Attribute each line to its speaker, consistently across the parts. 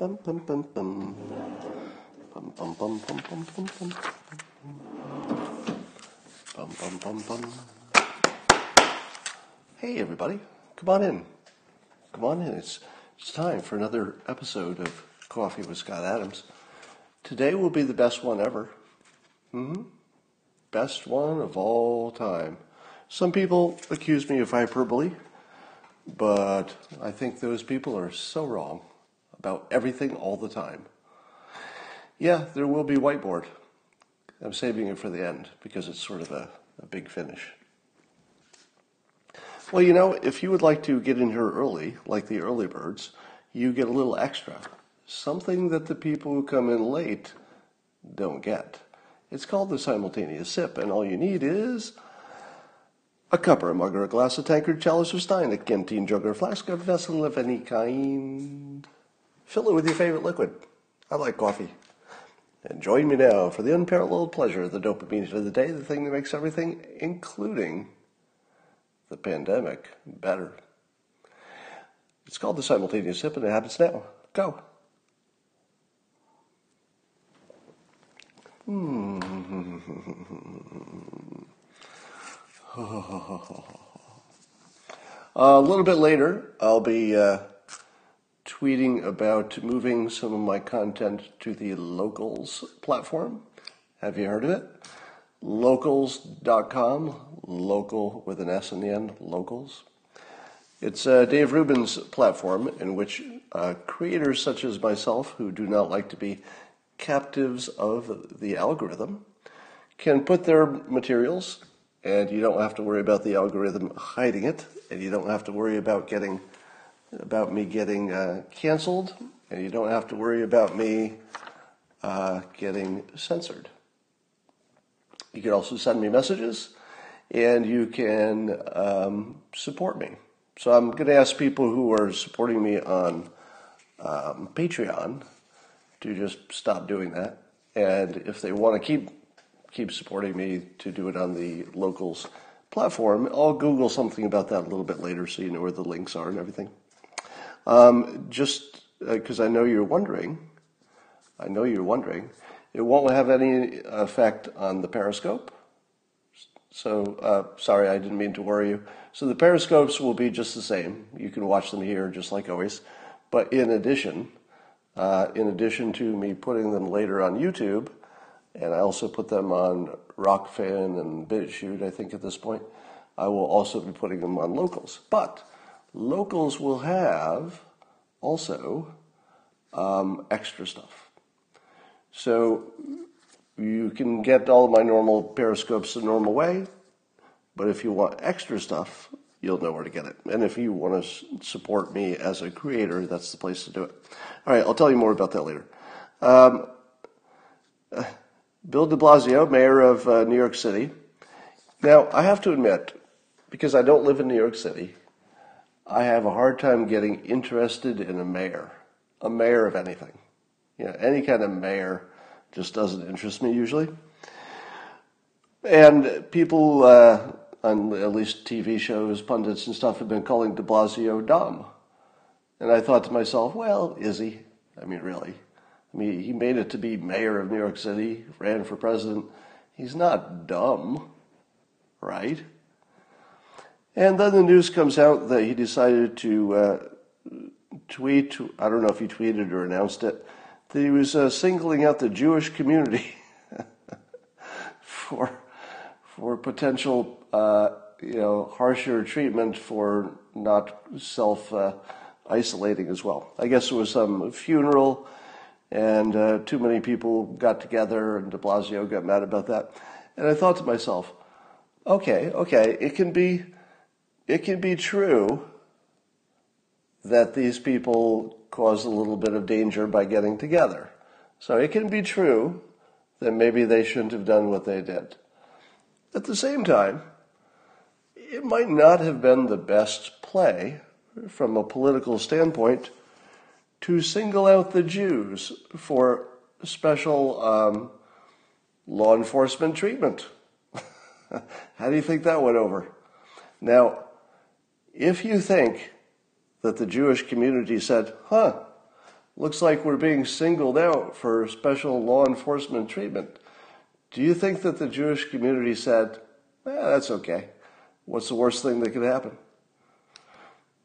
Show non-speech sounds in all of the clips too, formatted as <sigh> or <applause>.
Speaker 1: Bum, bum, bum, bum. Bum, bum, bum, bum, bum, bum, bum. Bum, bum, bum, bum. Hey, everybody. Come on in. Come on in. It's, it's time for another episode of Coffee with Scott Adams. Today will be the best one ever. hmm Best one of all time. Some people accuse me of hyperbole, but I think those people are so wrong about everything all the time. Yeah, there will be whiteboard. I'm saving it for the end because it's sort of a, a big finish. Well, you know, if you would like to get in here early, like the early birds, you get a little extra. Something that the people who come in late don't get. It's called the simultaneous sip, and all you need is a cup or a mug or a glass, a tankard, chalice or stein, a canteen, jug or flask, a vessel of any kind. Fill it with your favorite liquid. I like coffee. And join me now for the unparalleled pleasure of the dopamine of the day, the thing that makes everything, including the pandemic, better. It's called the simultaneous sip, and it happens now. Go. <laughs> a little bit later, I'll be uh, tweeting about moving some of my content to the Locals platform. Have you heard of it? Locals.com, local with an S in the end, Locals. It's uh, Dave Rubin's platform in which uh, creators such as myself, who do not like to be captives of the algorithm, can put their materials, and you don't have to worry about the algorithm hiding it, and you don't have to worry about getting about me getting uh, canceled, and you don't have to worry about me uh, getting censored. You can also send me messages, and you can um, support me. So I'm going to ask people who are supporting me on um, Patreon to just stop doing that, and if they want to keep keep supporting me, to do it on the locals platform. I'll Google something about that a little bit later, so you know where the links are and everything. Um, just because uh, I know you're wondering, I know you're wondering, it won't have any effect on the periscope. So, uh, sorry, I didn't mean to worry you. So, the periscopes will be just the same. You can watch them here just like always. But in addition, uh, in addition to me putting them later on YouTube, and I also put them on Rokfin and BitChute, I think at this point, I will also be putting them on locals. But locals will have also um, extra stuff. So you can get all my normal periscopes the normal way, but if you want extra stuff, you'll know where to get it. And if you want to support me as a creator, that's the place to do it. All right, I'll tell you more about that later. Um, uh, Bill de Blasio, mayor of uh, New York City. Now, I have to admit, because I don't live in New York City, I have a hard time getting interested in a mayor, a mayor of anything. You know, any kind of mayor just doesn't interest me usually. And people uh, on at least TV shows, pundits and stuff, have been calling de Blasio dumb. And I thought to myself, well, is he? I mean, really? I mean, he made it to be mayor of New York City, ran for president. He's not dumb, right? And then the news comes out that he decided to uh, tweet, I don't know if he tweeted or announced it, that he was uh, singling out the Jewish community <laughs> for, for potential, uh, you know, harsher treatment for not self uh, isolating as well. I guess it was some funeral and uh, too many people got together, and de Blasio got mad about that. And I thought to myself, okay, okay, it can be, it can be true that these people caused a little bit of danger by getting together. So it can be true that maybe they shouldn't have done what they did. At the same time, it might not have been the best play from a political standpoint to single out the Jews for special um, law enforcement treatment. <laughs> How do you think that went over? Now, if you think that the Jewish community said, huh, Looks like we're being singled out for special law enforcement treatment. Do you think that the Jewish community said, eh, that's okay? What's the worst thing that could happen?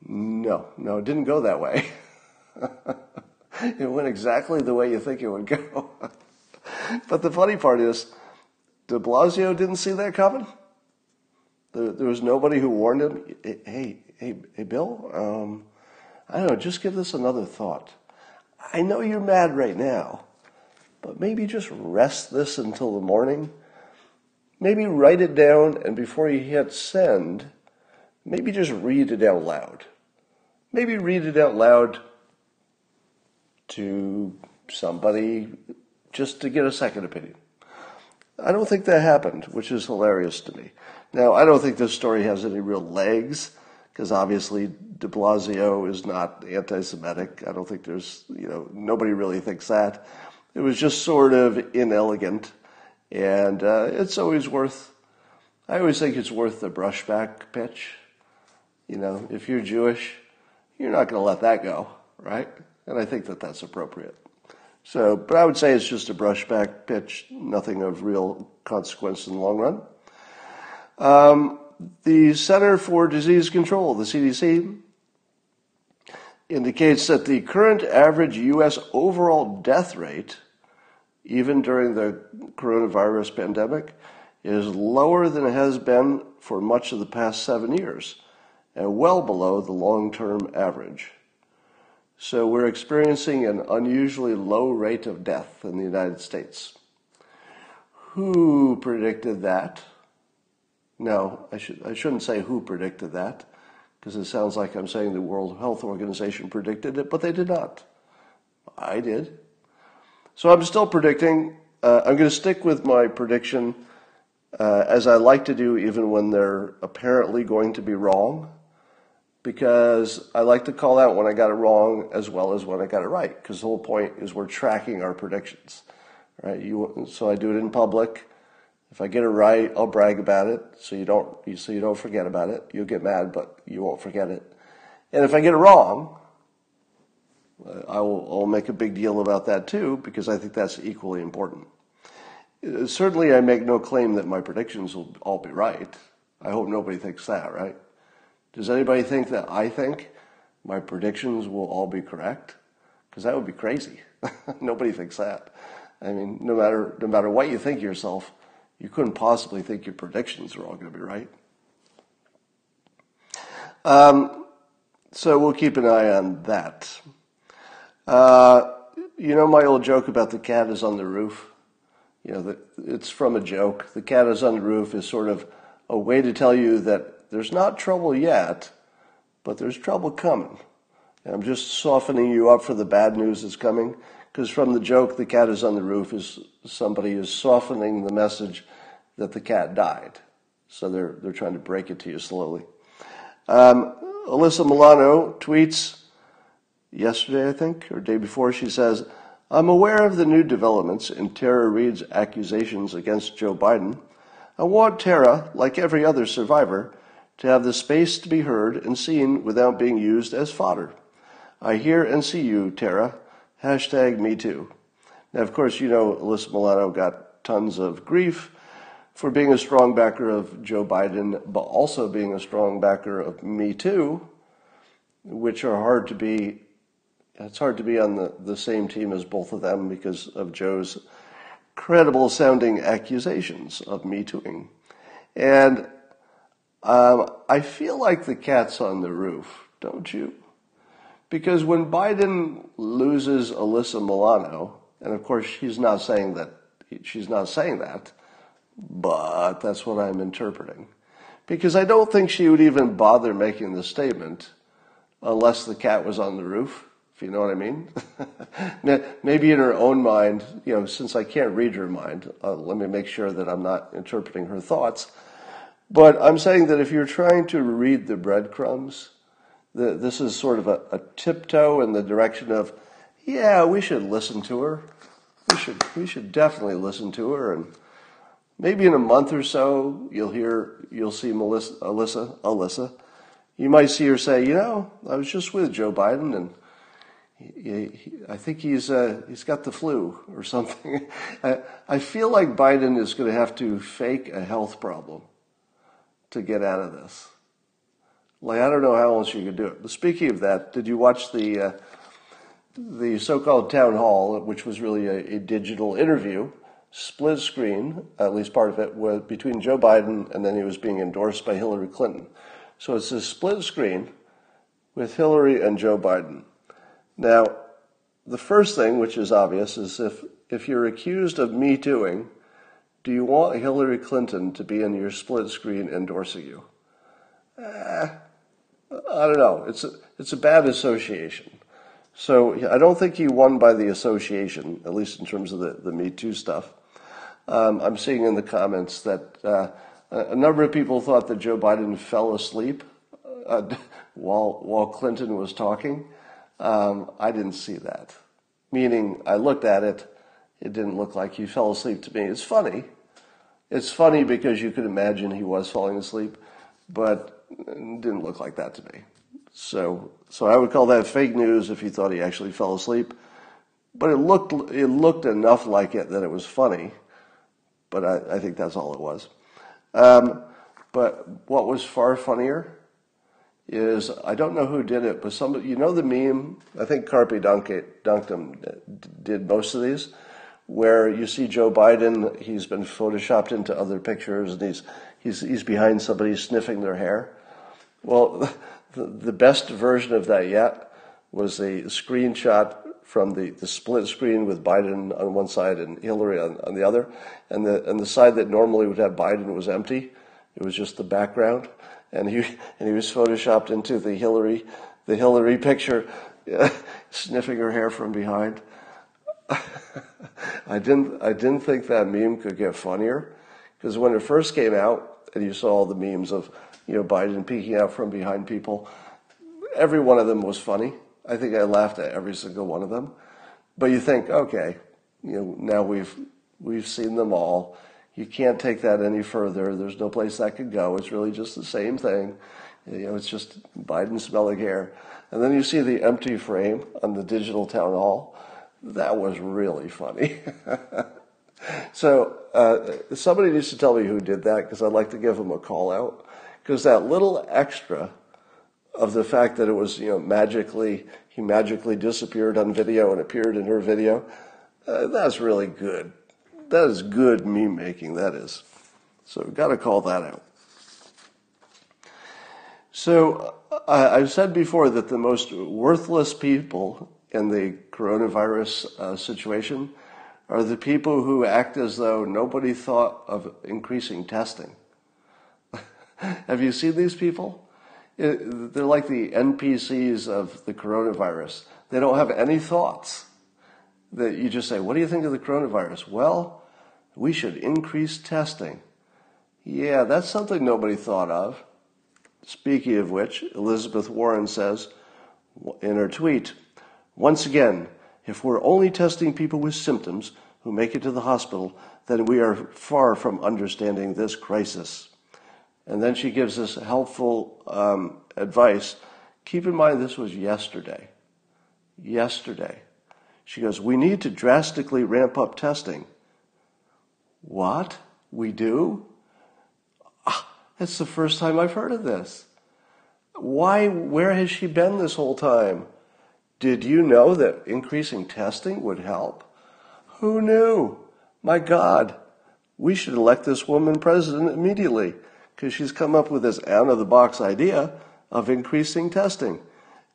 Speaker 1: No, no, it didn't go that way. <laughs> it went exactly the way you think it would go. <laughs> but the funny part is, de Blasio didn't see that coming. There, there was nobody who warned him. Hey, hey, hey, Bill. Um, I don't know. Just give this another thought. I know you're mad right now, but maybe just rest this until the morning. Maybe write it down, and before you hit send, maybe just read it out loud. Maybe read it out loud to somebody just to get a second opinion. I don't think that happened, which is hilarious to me. Now, I don't think this story has any real legs because obviously de Blasio is not anti Semitic. I don't think there's, you know, nobody really thinks that. It was just sort of inelegant. And uh, it's always worth, I always think it's worth the brushback pitch. You know, if you're Jewish, you're not going to let that go, right? And I think that that's appropriate. So, but I would say it's just a brushback pitch, nothing of real consequence in the long run. Um, the Center for Disease Control, the CDC, indicates that the current average U.S. overall death rate, even during the coronavirus pandemic, is lower than it has been for much of the past seven years and well below the long term average. So we're experiencing an unusually low rate of death in the United States. Who predicted that? No, I, should, I shouldn't say who predicted that, because it sounds like I'm saying the World Health Organization predicted it, but they did not. I did. So I'm still predicting. Uh, I'm going to stick with my prediction, uh, as I like to do, even when they're apparently going to be wrong because I like to call out when I got it wrong as well as when I got it right. Because the whole point is we're tracking our predictions, right? You, so I do it in public. If I get it right, I'll brag about it, so you don't so you don't forget about it. You'll get mad, but you won't forget it. And if I get it wrong, I will I'll make a big deal about that too, because I think that's equally important. Uh, certainly, I make no claim that my predictions will all be right. I hope nobody thinks that, right? Does anybody think that I think my predictions will all be correct? Because that would be crazy. <laughs> Nobody thinks that. I mean, no matter no matter what you think yourself, you couldn't possibly think your predictions are all going to be right. Um, so we'll keep an eye on that. Uh, you know my old joke about the cat is on the roof. You know, the, it's from a joke. The cat is on the roof is sort of a way to tell you that there's not trouble yet, but there's trouble coming. And I'm just softening you up for the bad news that's coming, because from the joke, the cat is on the roof, is somebody is softening the message that the cat died. So they're, they're trying to break it to you slowly. Um, Alyssa Milano tweets yesterday, I think, or day before, she says, I'm aware of the new developments in Tara Reade's accusations against Joe Biden. I want Tara, like every other survivor, to have the space to be heard and seen without being used as fodder. I hear and see you, Tara. Hashtag me too. Now, of course, you know Alyssa Milano got tons of grief for being a strong backer of Joe Biden, but also being a strong backer of Me Too, which are hard to be. It's hard to be on the, the same team as both of them because of Joe's credible sounding accusations of Me Tooing. And um, I feel like the cat's on the roof, don't you? Because when Biden loses Alyssa Milano, and of course she's not saying that, she's not saying that, but that's what I'm interpreting. Because I don't think she would even bother making the statement unless the cat was on the roof, if you know what I mean. <laughs> Maybe in her own mind, you know, since I can't read her mind, uh, let me make sure that I'm not interpreting her thoughts. But I'm saying that if you're trying to read the breadcrumbs, the, this is sort of a, a tiptoe in the direction of, yeah, we should listen to her. We should, we should definitely listen to her. And maybe in a month or so, you'll hear, you'll see Melissa, Alyssa, Alyssa. You might see her say, you know, I was just with Joe Biden and he, he, I think he's uh, he's got the flu or <laughs> something. I, I feel like Biden is going to have to fake a health problem to get out of this. Like I don't know how else you could do it. But speaking of that, did you watch the uh, the so-called town hall, which was really a, a, digital interview, split screen, at least part of it, was between Joe Biden and then he was being endorsed by Hillary Clinton. So it's a split screen with Hillary and Joe Biden. Now, the first thing, which is obvious, is if, if you're accused of Me Tooing, do you want Hillary Clinton to be in your split screen endorsing you? Eh, I don't know. It's a, it's a bad association. So I don't think he won by the association, at least in terms of the, the Me Too stuff. Um, I'm seeing in the comments that uh, a number of people thought that Joe Biden fell asleep uh, <laughs> while while Clinton was talking. Um, I didn't see that. Meaning, I looked at it, it didn't look like he fell asleep to me. It's funny. It's funny because you could imagine he was falling asleep, but didn't look like that to me. So, so I would call that fake news if you thought he actually fell asleep. But it looked it looked enough like it that it was funny. But I, I think that's all it was. Um, but what was far funnier is I don't know who did it, but somebody you know the meme. I think Carpe Dunctum did most of these, where you see Joe Biden. He's been photoshopped into other pictures, and he's he's he's behind somebody sniffing their hair. Well. The, best version of that yet was a screenshot from the, the split screen with Biden on one side and Hillary on, on the other. And the, and the side that normally would have Biden was empty. It was just the background. And he, and he was photoshopped into the Hillary, the Hillary picture, <laughs> sniffing her hair from behind. <laughs> I didn't, I didn't think that meme could get funnier because when it first came out and you saw all the memes of you know, Biden peeking out from behind people. Every one of them was funny. I think I laughed at every single one of them. But you think, okay, you know, now we've we've seen them all. You can't take that any further. There's no place that could go. It's really just the same thing. You know, it's just Biden smelling hair. And then you see the empty frame on the digital town hall. That was really funny. <laughs> so uh, somebody needs to tell me who did that because I'd like to give them a call out because that little extra of the fact that it was, you know, magically, he magically disappeared on video and appeared in her video, uh, that's really good. That is good meme making, that is. So we've got to call that out. So I, have said before that the most worthless people in the coronavirus uh, situation are the people who act as though nobody thought of increasing testing. Have you seen these people? They're like the NPCs of the coronavirus. They don't have any thoughts. That you just say, What do you think of the coronavirus? Well, we should increase testing. Yeah, that's something nobody thought of. Speaking of which, Elizabeth Warren says in her tweet Once again, if we're only testing people with symptoms who make it to the hospital, then we are far from understanding this crisis. And then she gives us helpful um, advice. Keep in mind, this was yesterday. Yesterday. She goes, We need to drastically ramp up testing. What? We do? Ah, that's the first time I've heard of this. Why, where has she been this whole time? Did you know that increasing testing would help? Who knew? My God, we should elect this woman president immediately because she's come up with this out of the box idea of increasing testing.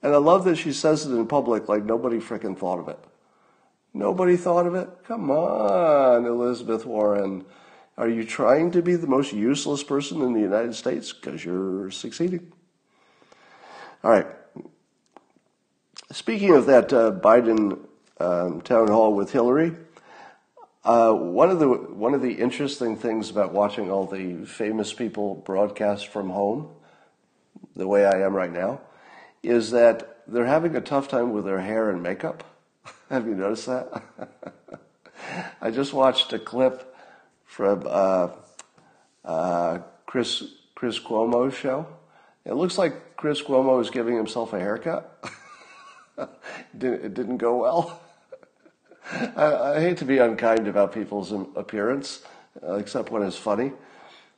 Speaker 1: And I love that she says it in public like nobody fricking thought of it. Nobody thought of it? Come on, Elizabeth Warren. Are you trying to be the most useless person in the United States? Because you're succeeding. All right. Speaking of that uh, Biden um, town hall with Hillary, uh, one of the one of the interesting things about watching all the famous people broadcast from home, the way I am right now, is that they're having a tough time with their hair and makeup. <laughs> Have you noticed that? <laughs> I just watched a clip from uh, uh, Chris Chris Cuomo's show. It looks like Chris Cuomo is giving himself a haircut. <laughs> it didn't go well. I, I, hate to be unkind about people's appearance, uh, except when it's funny.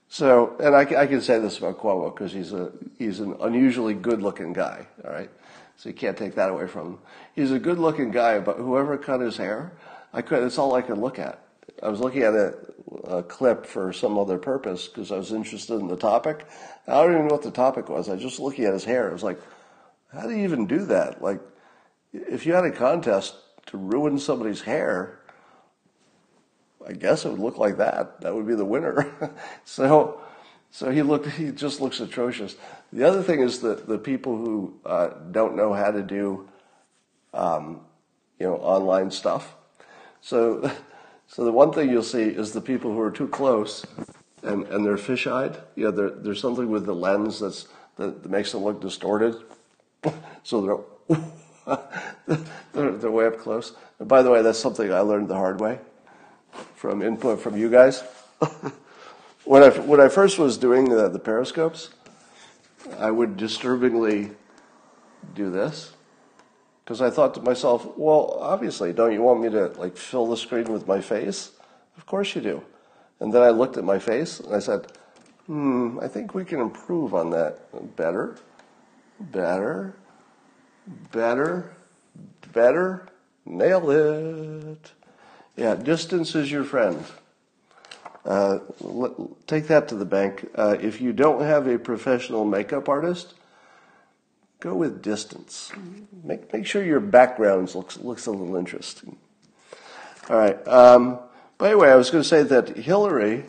Speaker 1: So, and I, I can say this about Cuomo because he's a he's an unusually good-looking guy. All right, so you can't take that away from him. He's a good-looking guy, but whoever cut his hair, I could. That's all I could look at. I was looking at a, a clip for some other purpose because I was interested in the topic. I don't even know what the topic was. I was just looking at his hair. I was like, how do you even do that? Like, if you had a contest to ruin somebody's hair, I guess it would look like that. That would be the winner. <laughs> so, so he looked. He just looks atrocious. The other thing is that the people who uh, don't know how to do, um, you know, online stuff. So, so the one thing you'll see is the people who are too close, and, and they're fish-eyed. You know, there's something with the lens that's that, that makes them look distorted. <laughs> so they're <laughs> they're, they're way up close. And by the way, that's something I learned the hard way from input from you guys. <laughs> when I when I first was doing the, the periscopes, I would disturbingly do this because I thought to myself, well, obviously, don't you want me to like fill the screen with my face? Of course you do. And then I looked at my face and I said, hmm, I think we can improve on that. Better, better, better, better. Nail it. Yeah, distance is your friend. Uh, take that to the bank. Uh, if you don't have a professional makeup artist, go with distance. Make make sure your background looks looks a little interesting. All right. Um, by the way, I was going to say that Hillary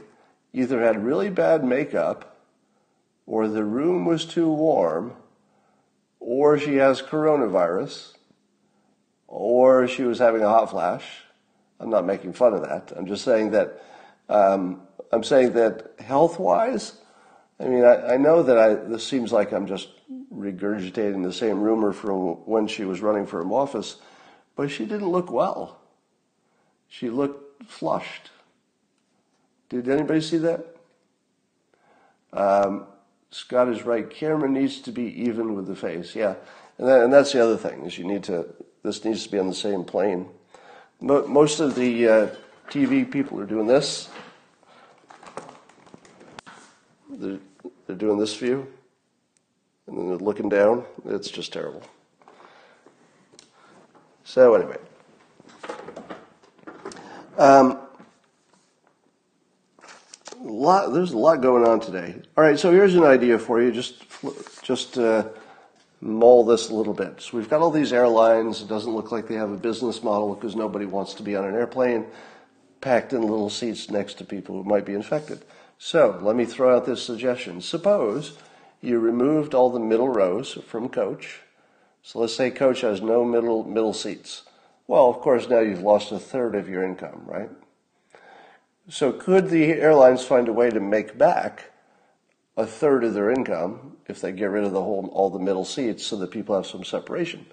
Speaker 1: either had really bad makeup, or the room was too warm, or she has coronavirus, or she was having a hot flash. I'm not making fun of that. I'm just saying that um, I'm saying that health wise, I mean, I, I, know that I, this seems like I'm just regurgitating the same rumor from when she was running for office, but she didn't look well. She looked flushed. Did anybody see that? Um, Scott is right. Camera needs to be even with the face. Yeah, and, that, and that's the other thing is you need to. This needs to be on the same plane. But Most of the uh, TV people are doing this. They're, they're doing this view, and then they're looking down. It's just terrible. So, anyway. Um, lot, there's a lot going on today. All right, so here's an idea for you. Just, just uh, mull this a little bit. So we've got all these airlines. It doesn't look like they have a business model because nobody wants to be on an airplane packed in little seats next to people who might be infected. So let me throw out this suggestion. Suppose you removed all the middle rows from coach. So let's say coach has no middle middle seats. Well, of course, now you've lost a third of your income, right? So could the airlines find a way to make back a third of their income if they get rid of the whole all the middle seats so that people have some separation?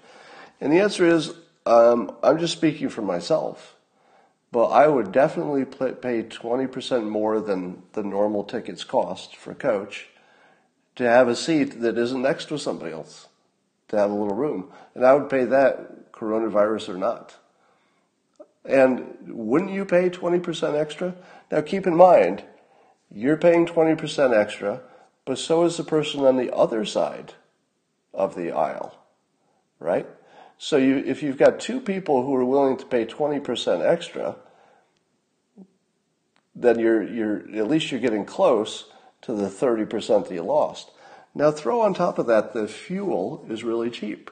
Speaker 1: And the answer is, um, I'm just speaking for myself. But I would definitely pay 20% more than the normal tickets cost for coach to have a seat that isn't next to somebody else, to have a little room. And I would pay that, coronavirus or not. And wouldn't you pay 20% extra? Now keep in mind, you're paying 20% extra, but so is the person on the other side of the aisle, right? So you, if you've got two people who are willing to pay 20% extra, then you're, you're, at least you're getting close to the 30% that you lost. Now throw on top of that the fuel is really cheap,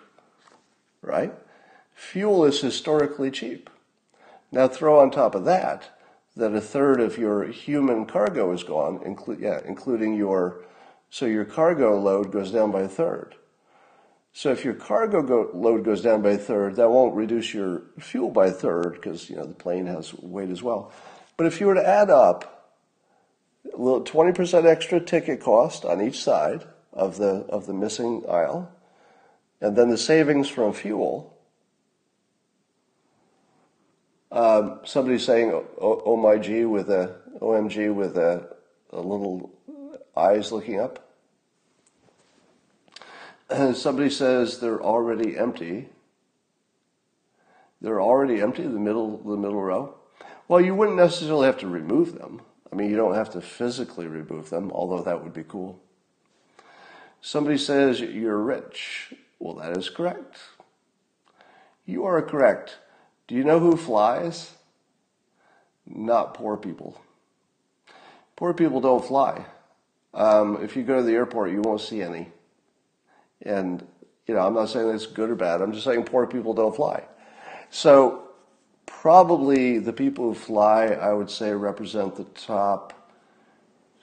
Speaker 1: right? Fuel is historically cheap. Now throw on top of that that a third of your human cargo is gone, inclu- yeah, including your, so your cargo load goes down by a third. So if your cargo go, load goes down by a third, that won't reduce your fuel by a third because you know the plane has weight as well. But if you were to add up a little 20% extra ticket cost on each side of the of the missing aisle, and then the savings from fuel. Um, somebody saying "Oh my G" with a "OMG" with a, a little eyes looking up. And <clears throat> somebody says they're already empty. They're already empty, the middle, the middle row. Well, you wouldn't necessarily have to remove them. I mean, you don't have to physically remove them, although that would be cool. Somebody says you're rich. Well, that is correct. You are correct. Do you know who flies? Not poor people. Poor people don't fly. Um, if you go to the airport, you won't see any. And, you know, I'm not saying that's good or bad. I'm just saying poor people don't fly. So, probably the people who fly, I would say, represent the top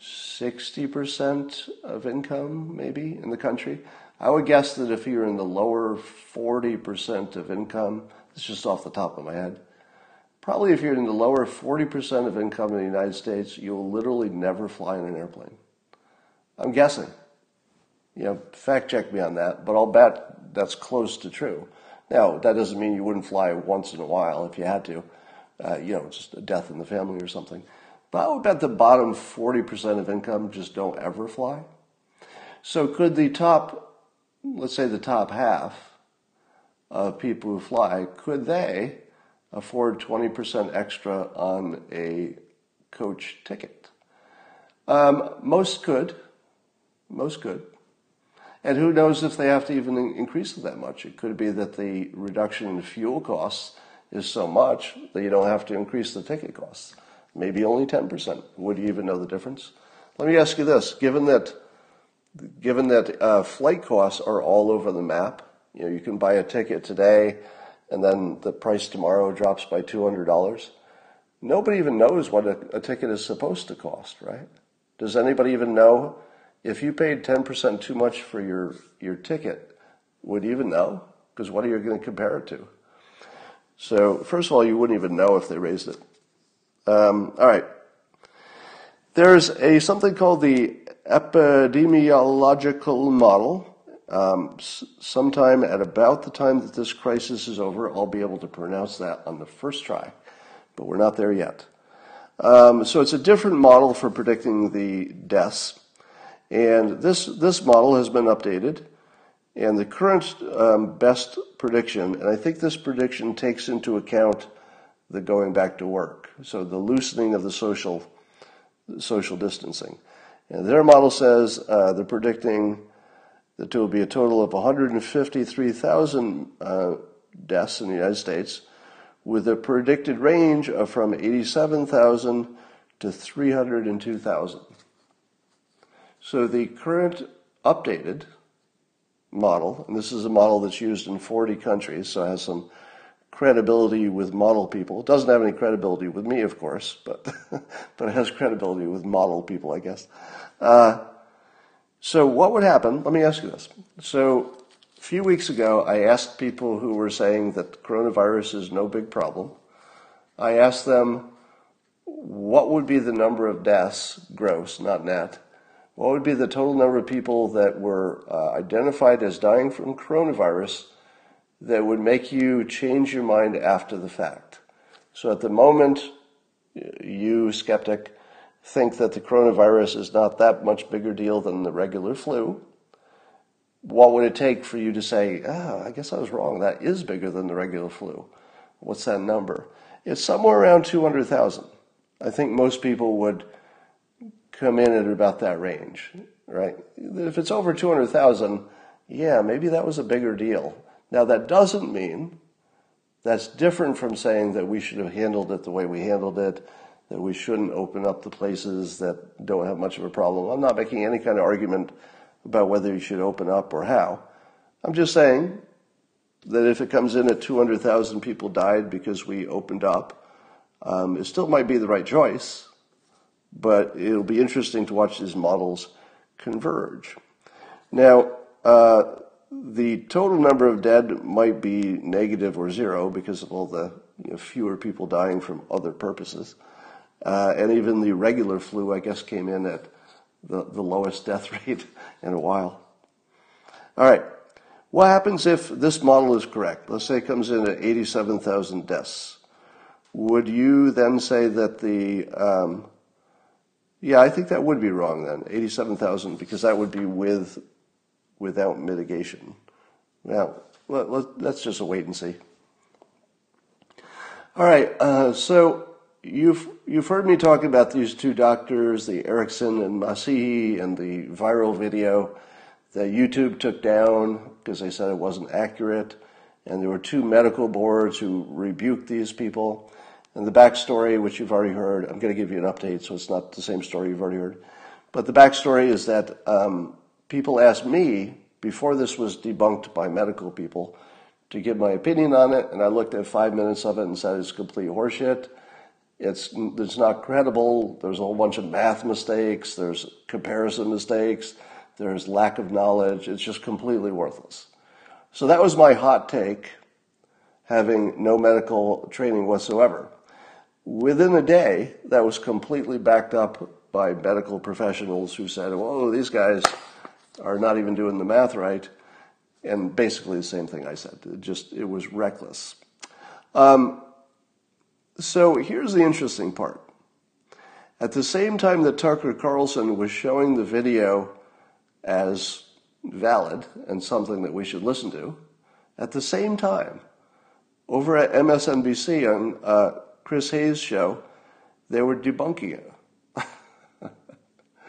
Speaker 1: 60% of income, maybe, in the country. I would guess that if you're in the lower 40% of income, it's just off the top of my head, probably if you're in the lower 40% of income in the United States, you'll literally never fly in an airplane. I'm guessing. You know, fact check me on that, but I'll bet that's close to true. Now, that doesn't mean you wouldn't fly once in a while if you had to, uh, you know, just a death in the family or something. But I would bet the bottom 40% of income just don't ever fly. So could the top, let's say the top half of people who fly, could they afford 20% extra on a coach ticket? Um, most could. Most could. And who knows if they have to even increase it that much? It could be that the reduction in fuel costs is so much that you don't have to increase the ticket costs. Maybe only 10%. Would you even know the difference? Let me ask you this: given that, given that uh, flight costs are all over the map, you know, you can buy a ticket today, and then the price tomorrow drops by two hundred dollars. Nobody even knows what a, a ticket is supposed to cost, right? Does anybody even know if you paid 10% too much for your, your ticket, would you even know? Because what are you going to compare it to? So, first of all, you wouldn't even know if they raised it. Um, all right. There's a something called the epidemiological model. Um, sometime at about the time that this crisis is over, I'll be able to pronounce that on the first try, but we're not there yet. Um, so it's a different model for predicting the deaths. And this, this model has been updated. And the current um, best prediction, and I think this prediction takes into account the going back to work, so the loosening of the social, social distancing. And their model says uh, they're predicting that there will be a total of 153,000 uh, deaths in the United States, with a predicted range of from 87,000 to 302,000. So the current updated model, and this is a model that's used in 40 countries, so it has some credibility with model people. It doesn't have any credibility with me, of course, but <laughs> but it has credibility with model people, I guess. Uh, so what would happen? Let me ask you this. So a few weeks ago, I asked people who were saying that coronavirus is no big problem. I asked them what would be the number of deaths, gross, not net, what would be the total number of people that were uh, identified as dying from coronavirus that would make you change your mind after the fact? So at the moment, you, skeptic, think that the coronavirus is not that much bigger deal than the regular flu. What would it take for you to say, ah, I guess I was wrong. That is bigger than the regular flu. What's that number? It's somewhere around 200,000. I think most people would come in at about that range, right? If it's over 200,000, yeah, maybe that was a bigger deal. Now, that doesn't mean that's different from saying that we should have handled it the way we handled it, that we shouldn't open up the places that don't have much of a problem. I'm not making any kind of argument about whether you should open up or how. I'm just saying that if it comes in at 200,000 people died because we opened up, um, it still might be the right choice but it'll be interesting to watch these models converge. Now, uh, the total number of dead might be negative or zero because of all the you know, fewer people dying from other purposes. Uh, and even the regular flu, I guess, came in at the, the lowest death <laughs> rate in a while. All right. What happens if this model is correct? Let's say it comes in at 87,000 deaths. Would you then say that the um, yeah, I think that would be wrong then. 87,000 because that would be with without mitigation. Now, let, let, that's just wait and see. All right, uh, so you've you've heard me talk about these two doctors, the Erickson and Massihi, and the viral video that YouTube took down because they said it wasn't accurate, and there were two medical boards who rebuked these people. And the backstory, which you've already heard, I'm going to give you an update, so it's not the same story you've already heard. But the backstory is that um, people asked me before this was debunked by medical people to give my opinion on it, and I looked at five minutes of it and said it's complete horseshit. It's it's not credible. There's a whole bunch of math mistakes. There's comparison mistakes. There's lack of knowledge. It's just completely worthless. So that was my hot take, having no medical training whatsoever. Within a day, that was completely backed up by medical professionals who said, "Whoa, these guys are not even doing the math right," and basically the same thing I said. It just it was reckless. Um, so here's the interesting part. At the same time that Tucker Carlson was showing the video as valid and something that we should listen to, at the same time, over at MSNBC on uh, Chris Hayes' show, they were debunking it.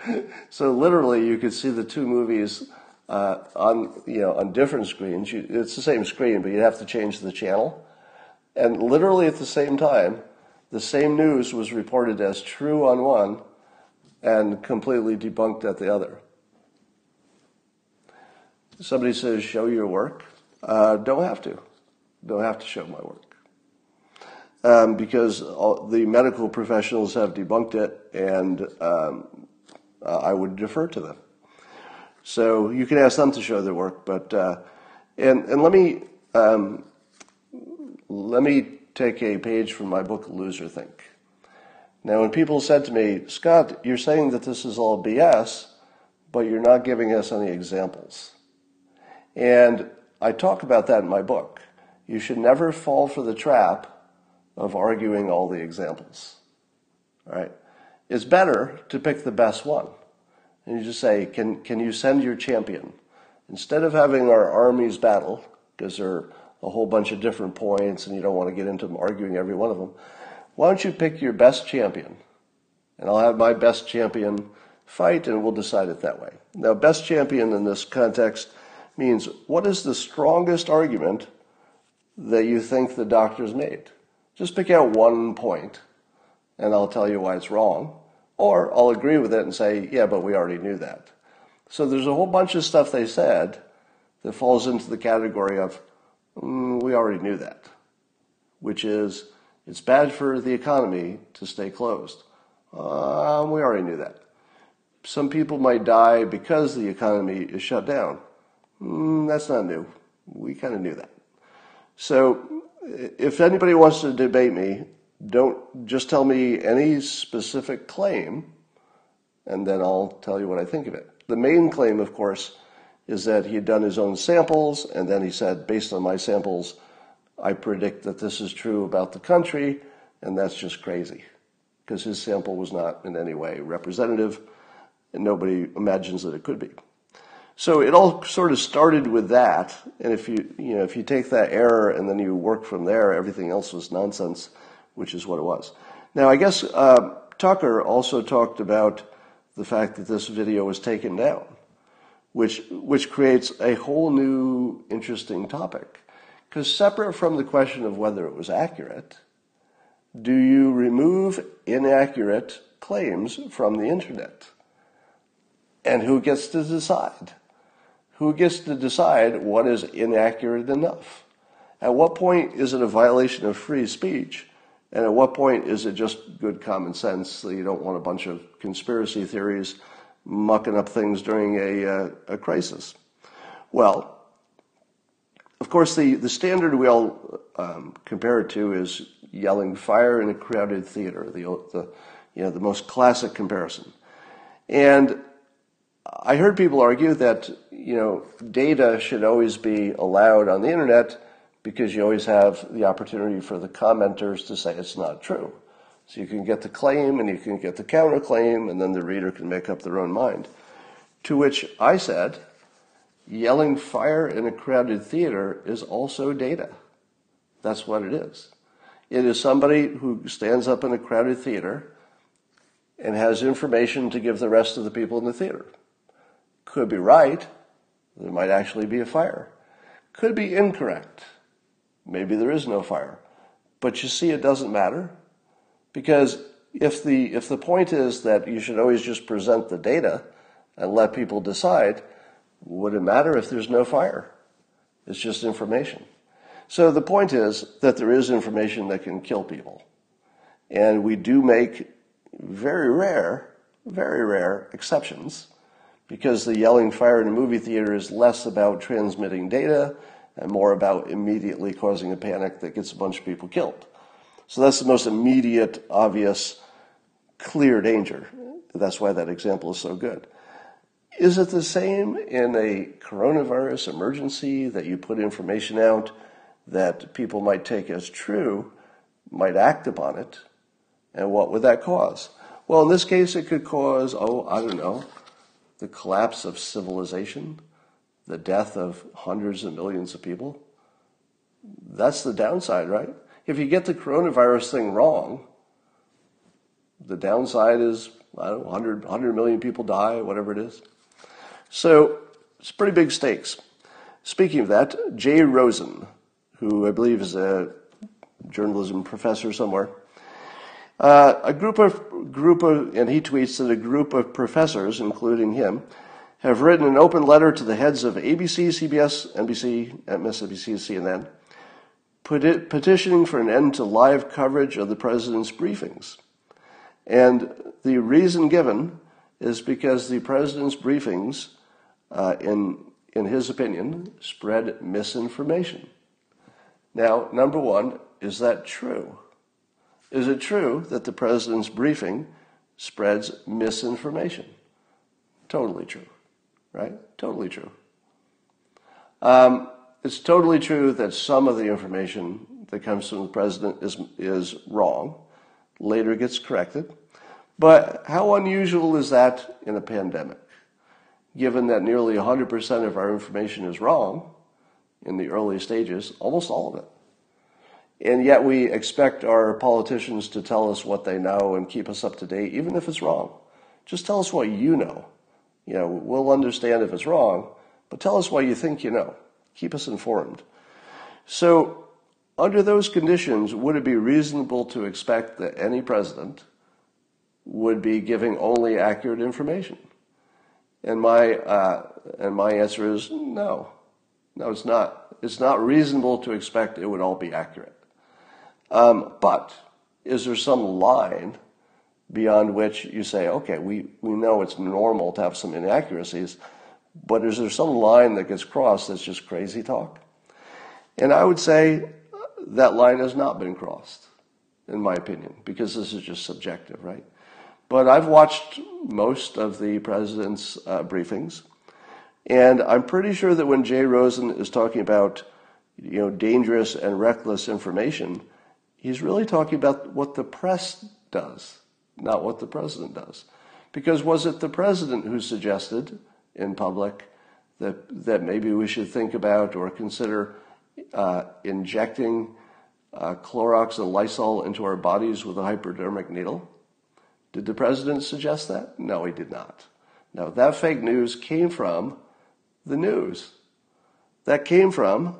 Speaker 1: <laughs> so literally, you could see the two movies uh, on you know on different screens. It's the same screen, but you'd have to change the channel. And literally at the same time, the same news was reported as true on one and completely debunked at the other. Somebody says, "Show your work." Uh, don't have to. Don't have to show my work. Um, because all, the medical professionals have debunked it, and um, I would defer to them. So you can ask them to show their work, but uh, and and let me um, let me take a page from my book Loserthink. Now, when people said to me, Scott, you're saying that this is all BS, but you're not giving us any examples. And I talk about that in my book. You should never fall for the trap of arguing all the examples. All right? It's better to pick the best one. And you just say, can, can you send your champion? Instead of having our armies battle, because there are a whole bunch of different points and you don't want to get into arguing every one of them, why don't you pick your best champion? And I'll have my best champion fight and we'll decide it that way. Now, best champion in this context means what is the strongest argument that you think the doctor's made? Just pick out one point and I'll tell you why it's wrong. Or I'll agree with it and say, yeah, but we already knew that. So there's a whole bunch of stuff they said that falls into the category of, we already knew that, which is, it's bad for the economy to stay closed. Uh, we already knew that. Some people might die because the economy is shut down. Mm, that's not new. We kind of knew that. So if anybody wants to debate me, don't just tell me any specific claim, and then I'll tell you what I think of it. The main claim, of course, is that he had done his own samples, and then he said, based on my samples, I predict that this is true about the country, and that's just crazy because his sample was not in any way representative, and nobody imagines that it could be. So it all sort of started with that, and if you you know if you take that error and then you work from there, everything else was nonsense, which is what it was. Now I guess uh, Tucker also talked about the fact that this video was taken down, which which creates a whole new interesting topic, because separate from the question of whether it was accurate, do you remove inaccurate claims from the internet? And who gets to decide? who gets to decide what is inaccurate enough? At what point is it a violation of free speech? And at what point is it just good common sense that you don't want a bunch of conspiracy theories mucking up things during a, uh, a crisis? Well, of course, the, the standard we all um, compare it to is yelling fire in a crowded theater, the, the, you know, the most classic comparison. And I heard people argue that you know data should always be allowed on the internet because you always have the opportunity for the commenters to say it's not true. So you can get the claim and you can get the counterclaim, and then the reader can make up their own mind. To which I said, yelling fire in a crowded theater is also data. That's what it is. It is somebody who stands up in a crowded theater and has information to give the rest of the people in the theater. Could be right. There might actually be a fire. Could be incorrect. Maybe there is no fire. But you see, it doesn't matter because if the, if the point is that you should always just present the data and let people decide, would it matter if there's no fire? It's just information. So the point is that there is information that can kill people. And we do make very rare, very rare exceptions because the yelling fire in a movie theater is less about transmitting data and more about immediately causing a panic that gets a bunch of people killed. So that's the most immediate, obvious, clear danger. That's why that example is so good. Is it the same in a coronavirus emergency that you put information out that people might take as true, might act upon it? And what would that cause? Well, in this case, it could cause, oh, I don't know, the collapse of civilization, the death of hundreds of millions of people. That's the downside, right? If you get the coronavirus thing wrong, the downside is, I don't know, 100, 100 million people die, whatever it is. So it's pretty big stakes. Speaking of that, Jay Rosen, who I believe is a journalism professor somewhere, uh, a group of group of, and he tweets that a group of professors, including him, have written an open letter to the heads of ABC, CBS, NBC, MSNBC, CNN, petitioning for an end to live coverage of the president's briefings. And the reason given is because the president's briefings uh, in, in his opinion, spread misinformation. Now, number one, is that true? Is it true that the president's briefing spreads misinformation? Totally true, right? Totally true. Um, it's totally true that some of the information that comes from the president is, is wrong, later gets corrected. But how unusual is that in a pandemic? given that nearly 100% of our information is wrong in the early stages, almost all of it. And yet we expect our politicians to tell us what they know and keep us up to date, even if it's wrong. Just tell us what you know. You know, we'll understand if it's wrong, but tell us what you think you know. Keep us informed. So, under those conditions, would it be reasonable to expect that any president would be giving only accurate information? And my, uh, and my answer is no. No, it's not. It's not reasonable to expect it would all be accurate. Um, but is there some line beyond which you say, okay, we, we know it's normal to have some inaccuracies, but is there some line that gets crossed that's just crazy talk? And I would say that line has not been crossed, in my opinion, because this is just subjective, right? But I've watched most of the president's uh, briefings, and I'm pretty sure that when Jay Rosen is talking about, you know, dangerous and reckless information, he's really talking about what the press does, not what the president does. Because was it the president who suggested in public that that maybe we should think about or consider uh, injecting uh, Clorox and Lysol into our bodies with a hypodermic needle? Did the president suggest that? No, he did not. No, that fake news came from the news. That came from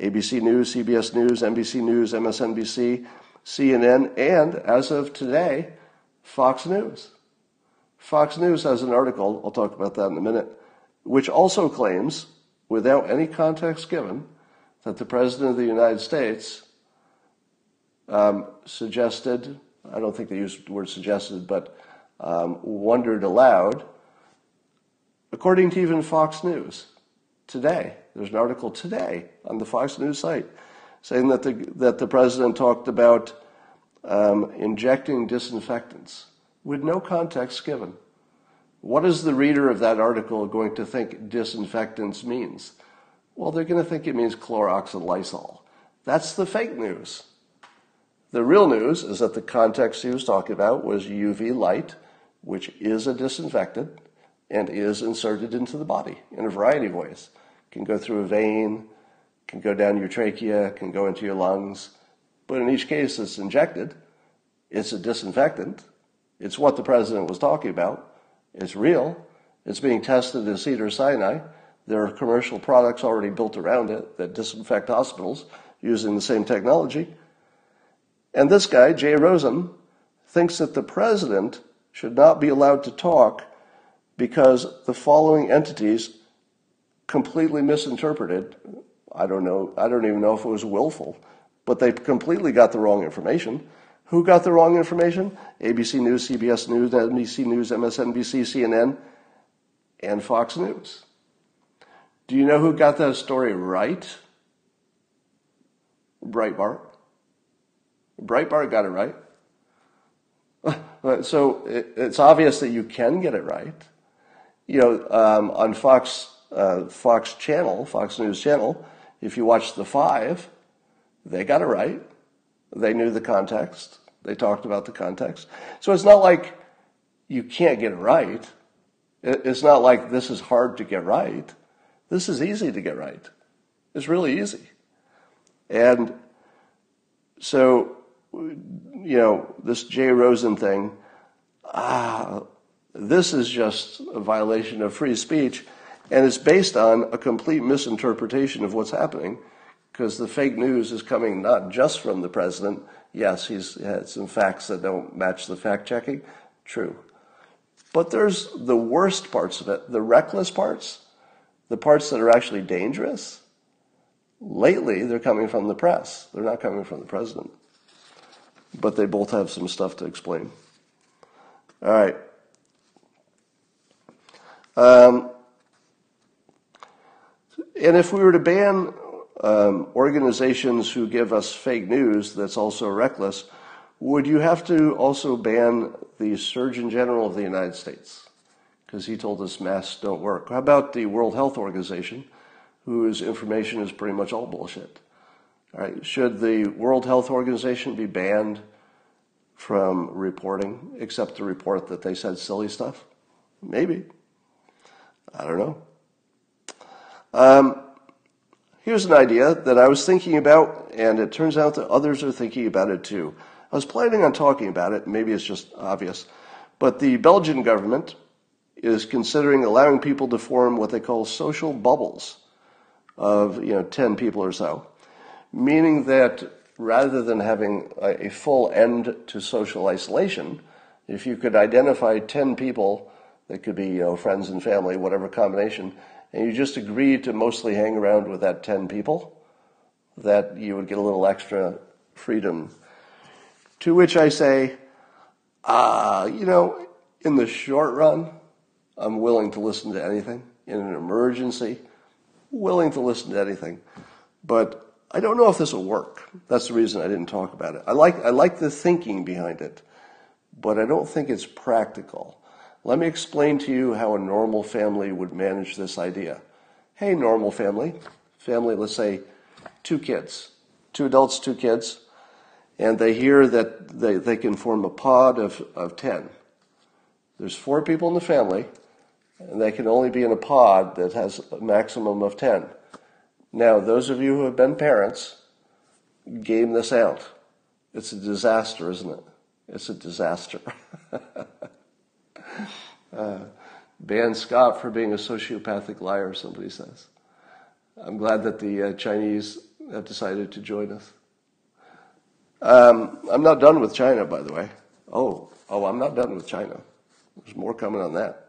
Speaker 1: ABC News, CBS News, NBC News, MSNBC, CNN, and as of today, Fox News. Fox News has an article, I'll talk about that in a minute, which also claims, without any context given, that the President of the United States um, suggested I don't think they used the word suggested, but um, wondered aloud. According to even Fox News today, there's an article today on the Fox News site saying that the, that the president talked about um, injecting disinfectants with no context given. What is the reader of that article going to think disinfectants means? Well, they're going to think it means Clorox and Lysol. That's the fake news. The real news is that the context he was talking about was UV light, which is a disinfectant and is inserted into the body in a variety of ways. It Can go through a vein, can go down your trachea, can go into your lungs. but in each case it's injected. It's a disinfectant. It's what the president was talking about. It's real. It's being tested in Cedar Sinai. There are commercial products already built around it that disinfect hospitals using the same technology. And this guy, Jay Rosen, thinks that the president should not be allowed to talk because the following entities completely misinterpreted. I don't know, I don't even know if it was willful, but they completely got the wrong information. Who got the wrong information? ABC News, CBS News, NBC News, MSNBC, CNN, and Fox News. Do you know who got that story right? Breitbart. Breitbart got it right. <laughs> so it's obvious that you can get it right. You know, um, on Fox uh, Fox Channel, Fox News Channel, if you watch the five, they got it right. They knew the context. They talked about the context. So it's not like you can't get it right. It's not like this is hard to get right. This is easy to get right. It's really easy. And so, you know, this Jay Rosen thing, ah, this is just a violation of free speech. And it's based on a complete misinterpretation of what's happening because the fake news is coming not just from the president. Yes, he's had some facts that don't match the fact checking. True. But there's the worst parts of it, the reckless parts, the parts that are actually dangerous. Lately, they're coming from the press. They're not coming from the president. But they both have some stuff to explain. All right. Um, and if we were to ban um, organizations who give us fake news that's also reckless, would you have to also ban the Surgeon General of the United States? Because he told us masks don't work. How about the World Health Organization, whose information is pretty much all bullshit? All right, should the World Health Organization be banned from reporting, except to report that they said silly stuff? Maybe. I don't know. Um, here's an idea that I was thinking about, and it turns out that others are thinking about it too. I was planning on talking about it, maybe it's just obvious, but the Belgian government is considering allowing people to form what they call social bubbles of you know 10 people or so, meaning that rather than having a, full end to social isolation, if you could identify 10 people that could be you know friends and family, whatever combination, and you just agreed to mostly hang around with that 10 people, that you would get a little extra freedom. To which I say, uh, you know, in the short run, I'm willing to listen to anything. In an emergency, willing to listen to anything. But I don't know if this will work. That's the reason I didn't talk about it. I like, I like the thinking behind it, but I don't think it's practical. Let me explain to you how a normal family would manage this idea. Hey, normal family, family, let's say two kids, two adults, two kids, and they hear that they, they can form a pod of, of 10. There's four people in the family, and they can only be in a pod that has a maximum of 10. Now, those of you who have been parents, game this out. It's a disaster, isn't it? It's a disaster. <laughs> Uh, ban Scott for being a sociopathic liar, somebody says. I'm glad that the uh, Chinese have decided to join us. Um, I'm not done with China, by the way. Oh, oh, I'm not done with China. There's more coming on that.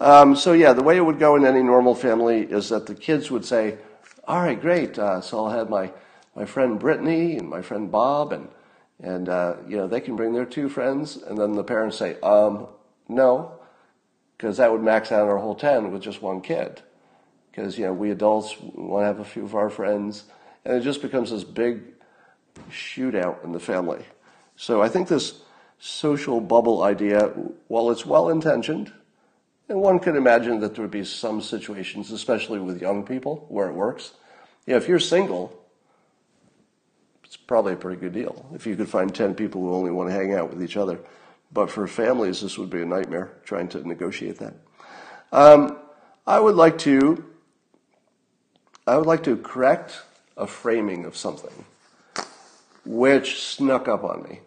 Speaker 1: Um, so yeah, the way it would go in any normal family is that the kids would say, "All right, great. Uh, so I'll have my my friend Brittany and my friend Bob, and and uh, you know they can bring their two friends." And then the parents say, "Um, no, because that would max out our whole 10 with just one kid. Because, you know, we adults want to have a few of our friends, and it just becomes this big shootout in the family. So I think this social bubble idea, while it's well intentioned, and one could imagine that there would be some situations, especially with young people, where it works. Yeah, if you're single, it's probably a pretty good deal. If you could find 10 people who only want to hang out with each other. But for families, this would be a nightmare trying to negotiate that. Um, I would like to. I would like to correct a framing of something. which snuck up on me.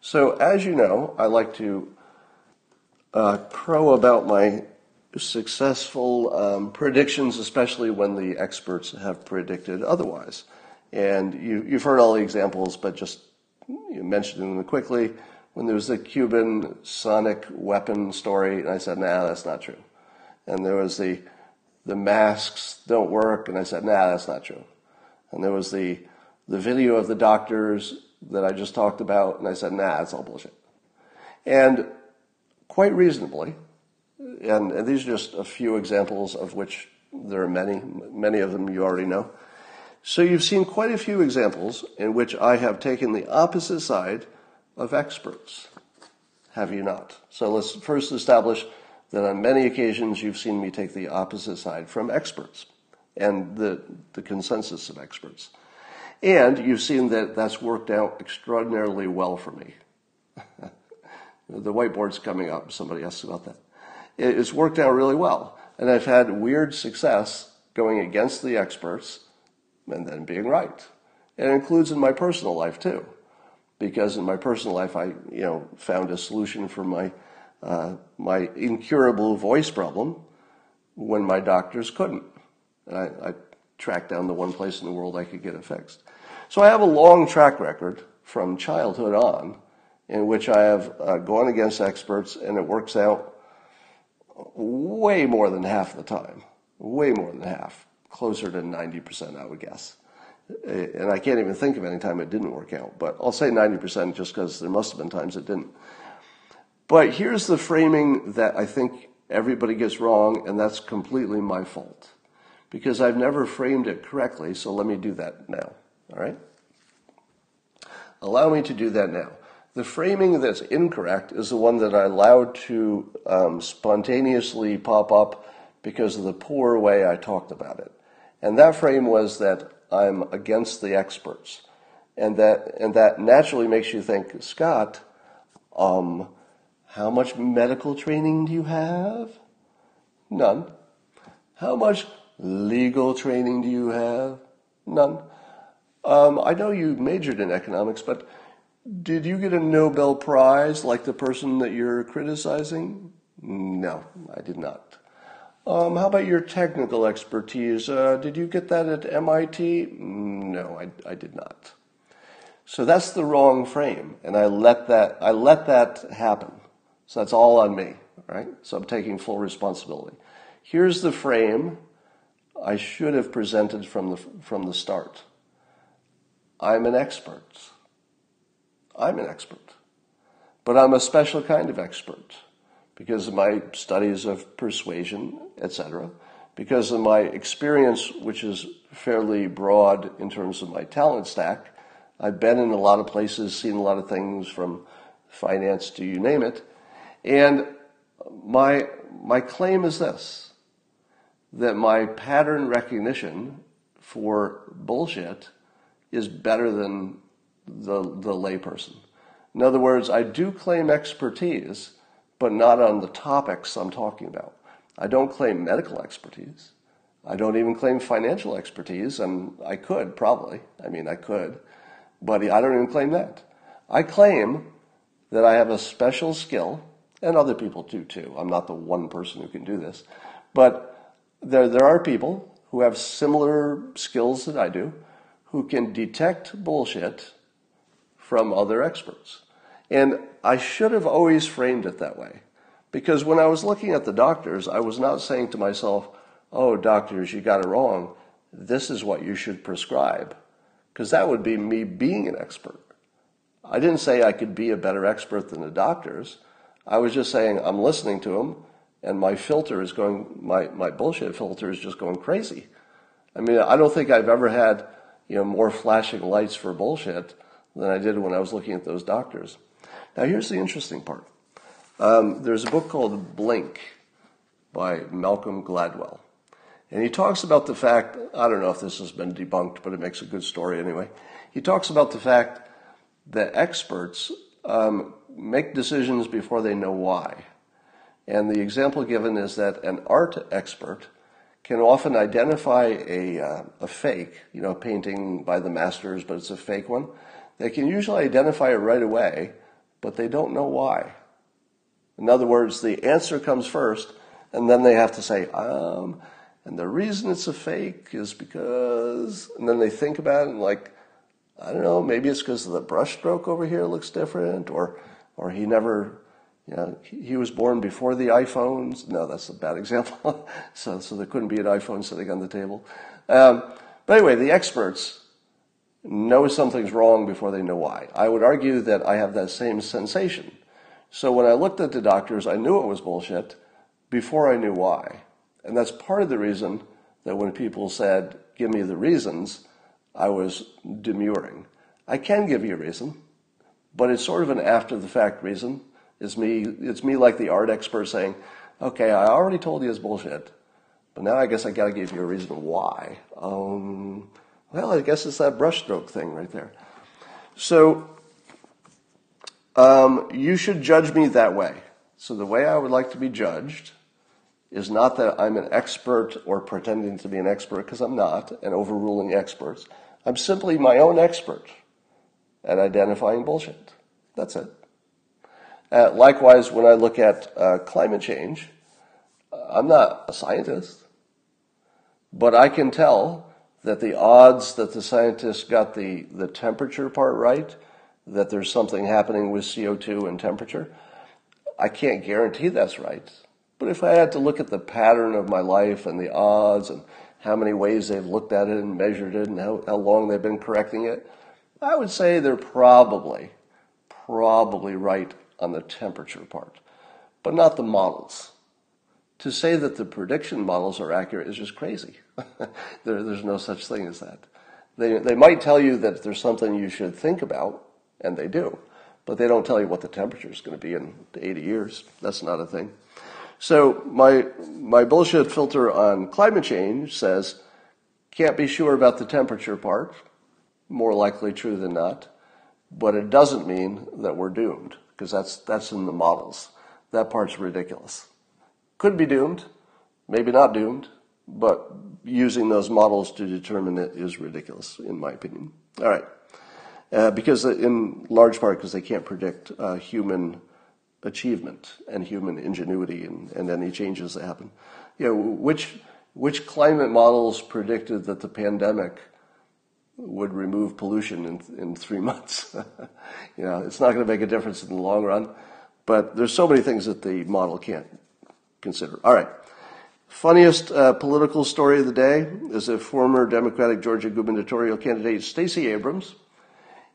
Speaker 1: So, as you know, I like to uh, crow about my successful um, predictions, especially when the experts have predicted otherwise. And you, have heard all the examples, but just you mentioning them quickly. When there was the Cuban sonic weapon story, and I said, nah, that's not true. And there was the the masks don't work, and I said, nah, that's not true. And there was the the video of the doctors that I just talked about, and I said, nah, that's all bullshit. And quite reasonably, and, and these are just a few examples of which there are many, many of them you already know. So you've seen quite a few examples in which I have taken the opposite side of experts. Have you not? So let's first establish that on many occasions you've seen me take the opposite side from experts and the, the consensus of experts. And you've seen that that's worked out extraordinarily well for me. <laughs> the whiteboard's coming up. Somebody asked about that. It's worked out really well. And I've had weird success going against the experts and then being right. It includes in my personal life too. Because in my personal life, I, you know, found a solution for my, uh, my incurable voice problem when my doctors couldn't. And I, I tracked down the one place in the world I could get it fixed. So I have a long track record from childhood on in which I have uh, gone against experts and it works out way more than half the time. Way more than half. Closer to 90%, I would guess. And I can't even think of any time it didn't work out, but I'll say 90% just because there must have been times it didn't. But here's the framing that I think everybody gets wrong, and that's completely my fault. Because I've never framed it correctly, so let me do that now. All right? Allow me to do that now. The framing that's incorrect is the one that I allowed to um, spontaneously pop up because of the poor way I talked about it. And that frame was that I'm against the experts. And that, and that naturally makes you think, Scott, um, how much medical training do you have? None. How much legal training do you have? None. Um, I know you majored in economics, but did you get a Nobel Prize like the person that you're criticizing? No, I did not. Um, how about your technical expertise? Uh, did you get that at MIT? No, I, I did not. So that's the wrong frame, and I let that I let that happen. So that's all on me, right? So I'm taking full responsibility. Here's the frame I should have presented from the from the start. I'm an expert. I'm an expert. But I'm a special kind of expert because of my studies of persuasion, etc., because of my experience, which is fairly broad in terms of my talent stack. I've been in a lot of places, seen a lot of things from finance to you name it. And my, my claim is this that my pattern recognition for bullshit is better than the, the layperson. In other words, I do claim expertise, but not on the topics I'm talking about. I don't claim medical expertise. I don't even claim financial expertise, and I could probably. I mean, I could, but I don't even claim that. I claim that I have a special skill, and other people do too. I'm not the one person who can do this, but there, there are people who have similar skills that I do who can detect bullshit from other experts. And I should have always framed it that way. Because when I was looking at the doctors, I was not saying to myself, oh, doctors, you got it wrong. This is what you should prescribe. Because that would be me being an expert. I didn't say I could be a better expert than the doctors. I was just saying I'm listening to them and my filter is going, my, my bullshit filter is just going crazy. I mean, I don't think I've ever had, you know, more flashing lights for bullshit than I did when I was looking at those doctors. Now, here's the interesting part. Um, there's a book called Blink by Malcolm Gladwell. And he talks about the fact, I don't know if this has been debunked, but it makes a good story anyway. He talks about the fact that experts um, make decisions before they know why. And the example given is that an art expert can often identify a, uh, a fake, you know, painting by the masters, but it's a fake one. They can usually identify it right away, but they don't know why. In other words, the answer comes first, and then they have to say, um, and the reason it's a fake is because, and then they think about it and like, I don't know, maybe it's because the brushstroke over here looks different, or, or he never, you know, he was born before the iPhones. No, that's a bad <laughs> example. so, so there couldn't be an iPhone sitting on the table. Um, but anyway, the experts know something's wrong before they know why. I would argue that I have that same sensation. So when I looked at the doctors, I knew it was bullshit before I knew why. And that's part of the reason that when people said, give me the reasons, I was demurring. I can give you a reason, but it's sort of an after the fact reason. It's me, it's me like the art expert saying, okay, I already told you it's bullshit, but now I guess I gotta give you a reason why. Um, well, I guess it's that brushstroke thing right there. So, um, you should judge me that way. So the way I would like to be judged is not that I'm an expert or pretending to be an expert, because I'm not, and overruling experts. I'm simply my own expert at identifying bullshit. That's it. Uh, likewise, when I look at uh, climate change, I'm not a scientist, but I can tell that the odds that the scientists got the, the temperature part right, that there's something happening with CO2 and temperature, I can't guarantee that's right. But if I had to look at the pattern of my life and the odds and how many ways they've looked at it and measured it and how, how long they've been correcting it, I would say they're probably, probably right on the temperature part, but not the models. To say that the prediction models are accurate is just crazy. <laughs> there, there's no such thing as that. They, they might tell you that there's something you should think about, and they do, but they don't tell you what the temperature is going to be in 80 years. That's not a thing. So my my bullshit filter on climate change says can't be sure about the temperature part, more likely true than not, but it doesn't mean that we're doomed because that's that's in the models. That part's ridiculous. Could be doomed, maybe not doomed, but using those models to determine it is ridiculous, in my opinion. All right, uh, because in large part because they can't predict uh, human achievement and human ingenuity and, and any changes that happen. You know, which, which climate models predicted that the pandemic would remove pollution in, in three <laughs> months? <laughs> you know, it's not going to make a difference in the long run, but there's so many things that the model can't consider. All right. Funniest uh, political story of the day is that former Democratic Georgia gubernatorial candidate Stacey Abrams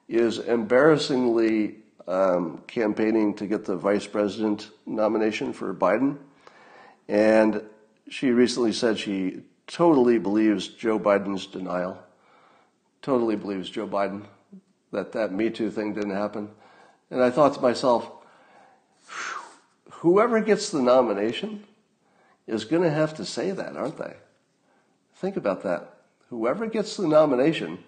Speaker 1: is embarrassingly um, campaigning to get the vice president nomination for Biden. And she recently said she totally believes Joe Biden's denial, totally believes Joe Biden, that that Me Too thing didn't happen. And I thought to myself, whoever gets the nomination is going to have to say that, aren't they? Think about that. Whoever gets the nomination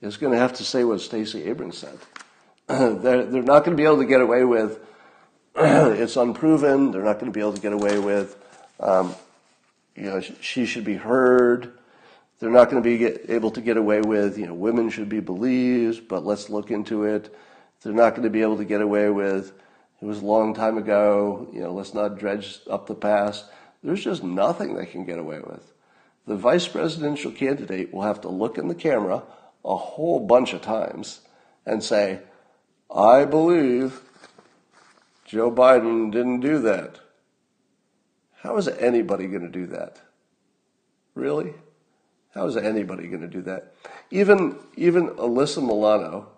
Speaker 1: is going to have to say what Stacey Abrams said. <clears throat> they're, they're not going to be able to get away with <clears throat> it's unproven. They're not going to be able to get away with, um, you know, she should be heard. They're not going to be get, able to get away with, you know, women should be believed, but let's look into it. They're not going to be able to get away with, it was a long time ago, you know, let's not dredge up the past. There's just nothing they can get away with. The vice presidential candidate will have to look in the camera a whole bunch of times and say, I believe Joe Biden didn't do that. How is anybody going to do that? Really? How is anybody going to do that? Even even Alyssa Milano,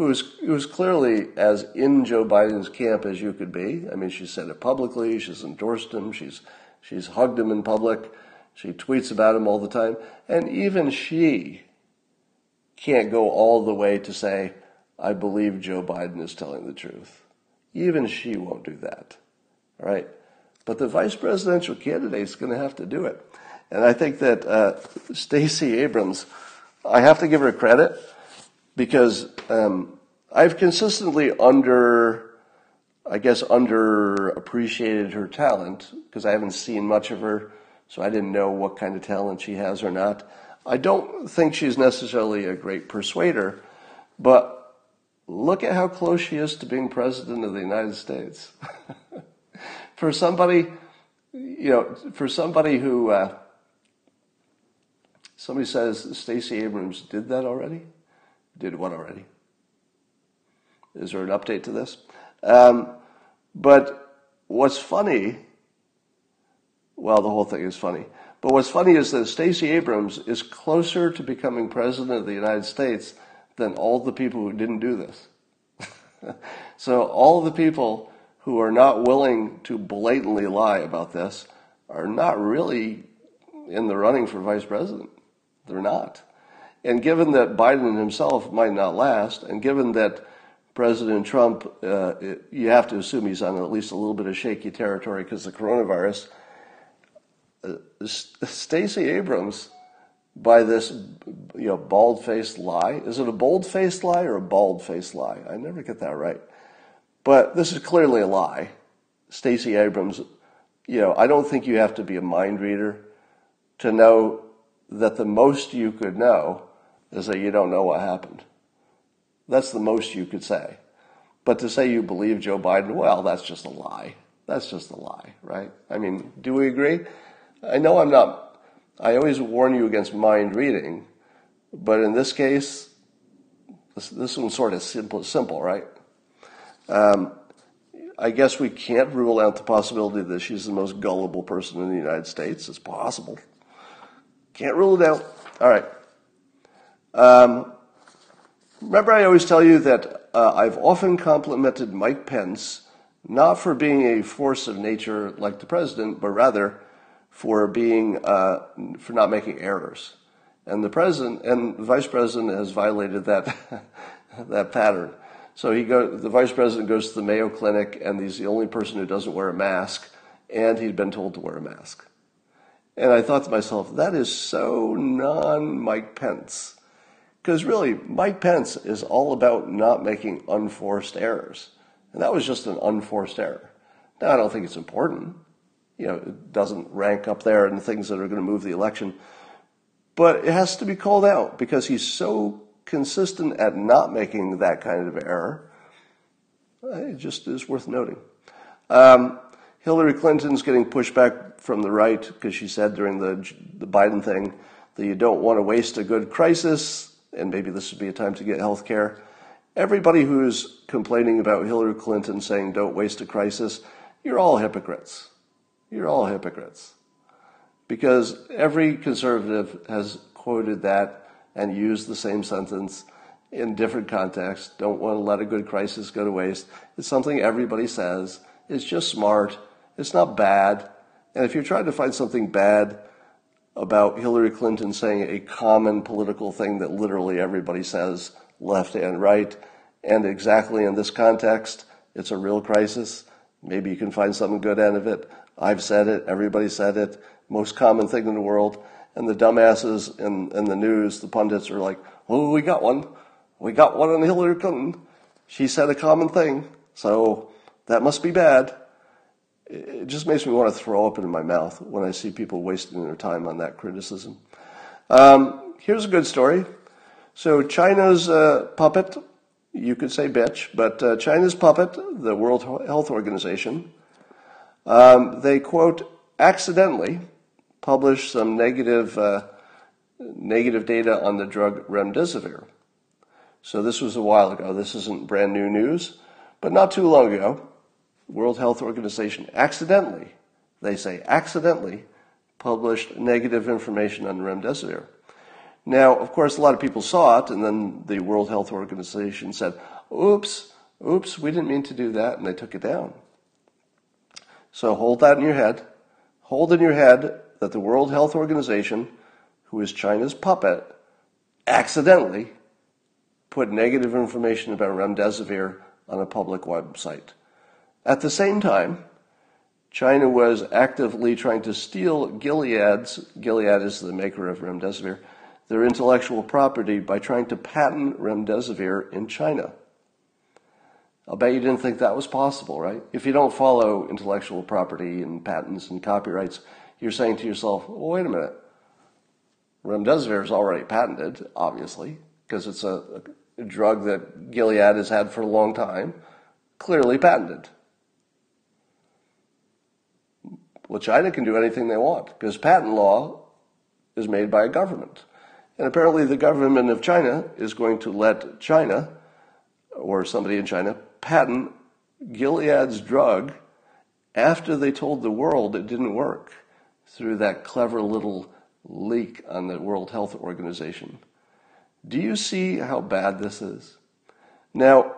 Speaker 1: who is who is clearly as in Joe Biden's camp as you could be. I mean, she said it publicly. She's endorsed him. She's she's hugged him in public. She tweets about him all the time, and even she can't go all the way to say, I believe Joe Biden is telling the truth. Even she won't do that. Right? But the vice presidential candidate is going to have to do it. And I think that uh, Stacey Abrams, I have to give her credit because um, I've consistently under, I guess, underappreciated her talent because I haven't seen much of her so I didn't know what kind of talent she has or not. I don't think she's necessarily a great persuader, but look at how close she is to being president of the United States. <laughs> for somebody, you know, for somebody who, uh, somebody says Stacey Abrams did that already? Did one already? Is there an update to this? Um, but what's funny, well, the whole thing is funny. But what's funny is that Stacey Abrams is closer to becoming president of the United States than all the people who didn't do this. <laughs> so all the people who are not willing to blatantly lie about this are not really in the running for vice president. They're not. And given that Biden himself might not last, and given that President Trump, uh, you have to assume he's on at least a little bit of shaky territory because the coronavirus. Uh, Stacey Abrams, by this, you know, bald-faced lie. Is it a bold-faced lie or a bald-faced lie? I never get that right. But this is clearly a lie. Stacey Abrams, you know, I don't think you have to be a mind reader to know that the most you could know is that you don't know what happened. That's the most you could say. But to say you believe Joe Biden, well, that's just a lie. That's just a lie, right? I mean, do we agree? I know I'm not, I always warn you against mind reading, but in this case, this, this one's sort of simple, simple right? Um, I guess we can't rule out the possibility that she's the most gullible person in the United States. It's possible. Can't rule it out. All right. Um, Remember, I always tell you that uh, I've often complimented Mike Pence not for being a force of nature like the president, but rather for being uh, for not making errors. And the president and the vice president has violated that <laughs> that pattern. So he go, the vice president goes to the Mayo Clinic, and he's the only person who doesn't wear a mask, and he'd been told to wear a mask. And I thought to myself, that is so non Mike Pence. Because really, Mike Pence is all about not making unforced errors. And that was just an unforced error. Now, I don't think it's important. You know, it doesn't rank up there in the things that are going to move the election. But it has to be called out because he's so consistent at not making that kind of error. It just is worth noting. Um, Hillary Clinton's getting pushback from the right because she said during the, the Biden thing that you don't want to waste a good crisis and maybe this would be a time to get health care. Everybody who's complaining about Hillary Clinton saying don't waste a crisis, you're all hypocrites. You're all hypocrites. Because every conservative has quoted that and used the same sentence in different contexts. Don't want to let a good crisis go to waste. It's something everybody says. It's just smart. It's not bad. And if you're trying to find something bad, about Hillary Clinton saying a common political thing that literally everybody says, left and right. And exactly in this context, it's a real crisis. Maybe you can find something good out of it. I've said it, everybody said it, most common thing in the world. And the dumbasses in, in the news, the pundits are like, oh, we got one. We got one on Hillary Clinton. She said a common thing, so that must be bad it just makes me want to throw up in my mouth when I see people wasting their time on that criticism. Um, here's a good story. So China's uh, puppet, you could say bitch, but uh, China's puppet, the World Health Organization, um, they quote accidentally published some negative uh, negative data on the drug remdesivir. So this was a while ago. This isn't brand new news, but not too long ago. World Health Organization accidentally, they say accidentally, published negative information on remdesivir. Now, of course, a lot of people saw it, and then the World Health Organization said, oops, oops, we didn't mean to do that, and they took it down. So hold that in your head. Hold in your head that the World Health Organization, who is China's puppet, accidentally put negative information about remdesivir on a public website. At the same time, China was actively trying to steal Gilead's, Gilead is the maker of remdesivir, their intellectual property by trying to patent remdesivir in China. I'll bet you didn't think that was possible, right? If you don't follow intellectual property and patents and copyrights, you're saying to yourself, well, wait a minute. Remdesivir is already patented, obviously, because it's a, a drug that Gilead has had for a long time, clearly patented. Well, China can do anything they want because patent law is made by a government. And apparently, the government of China is going to let China or somebody in China patent Gilead's drug after they told the world it didn't work through that clever little leak on the World Health Organization. Do you see how bad this is? Now,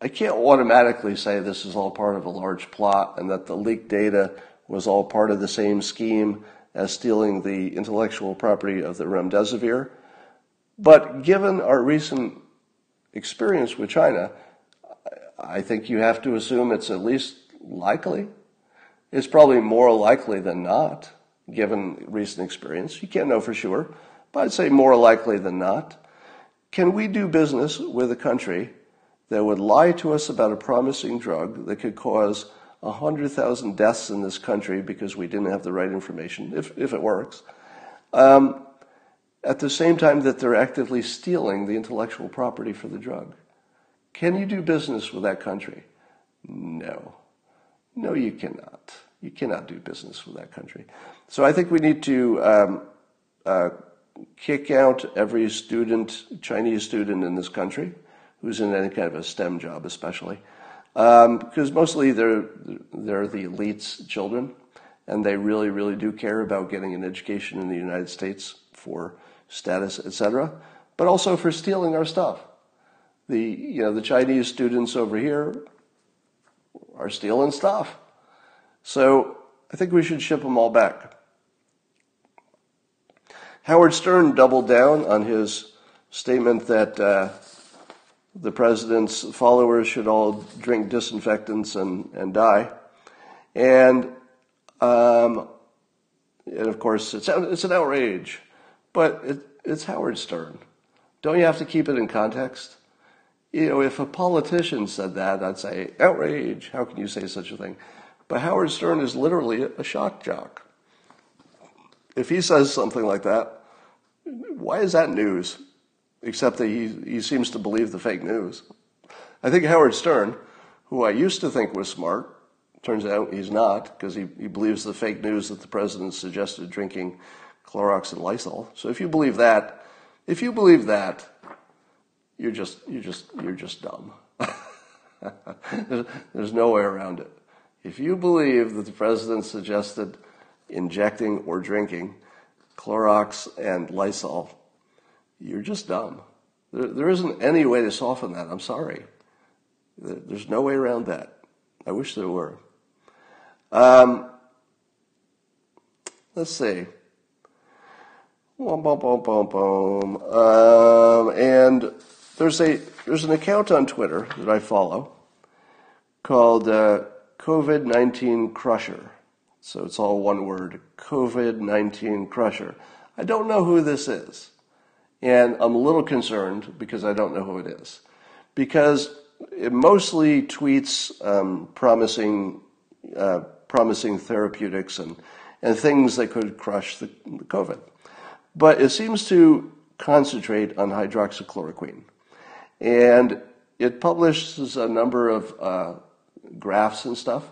Speaker 1: I can't automatically say this is all part of a large plot and that the leaked data was all part of the same scheme as stealing the intellectual property of the remdesivir. But given our recent experience with China, I think you have to assume it's at least likely. It's probably more likely than not, given recent experience. You can't know for sure, but I'd say more likely than not. Can we do business with a country that would lie to us about a promising drug that could cause 100,000 deaths in this country because we didn't have the right information, if, if it works, um, at the same time that they're actively stealing the intellectual property for the drug? Can you do business with that country? No. No, you cannot. You cannot do business with that country. So I think we need to um, uh, kick out every student, Chinese student in this country, who's in any kind of a STEM job, especially, um, because mostly they're they're the elites' children, and they really, really do care about getting an education in the United States for status, etc., but also for stealing our stuff. The you know the Chinese students over here are stealing stuff. So I think we should ship them all back. Howard Stern doubled down on his statement that uh, the president's followers should all drink disinfectants and, and die. And, um, and of course, it's, it's an outrage, but it, it's Howard Stern. Don't you have to keep it in context? You know, if a politician said that, I'd say, outrage. How can you say such a thing? But Howard Stern is literally a shock jock. If he says something like that, why is that news? Except that he, he seems to believe the fake news. I think Howard Stern, who I used to think was smart, turns out he's not because he, he believes the fake news that the president suggested drinking Clorox and Lysol. So if you believe that, if you believe that, you're just you're just you're just dumb. <laughs> there's, there's no way around it. If you believe that the president suggested injecting or drinking Clorox and Lysol, you're just dumb. There, there isn't any way to soften that. I'm sorry. There's no way around that. I wish there were. Um, let's see. Boom, boom, boom, boom, boom. Um, and there's a there's an account on Twitter that I follow called uh, COVID 19 Crusher. So it's all one word COVID 19 Crusher. I don't know who this is. And I'm a little concerned because I don't know who it is. Because it mostly tweets um, promising, uh, promising therapeutics and, and things that could crush the, the COVID. But it seems to concentrate on hydroxychloroquine. And it publishes a number of uh, graphs and stuff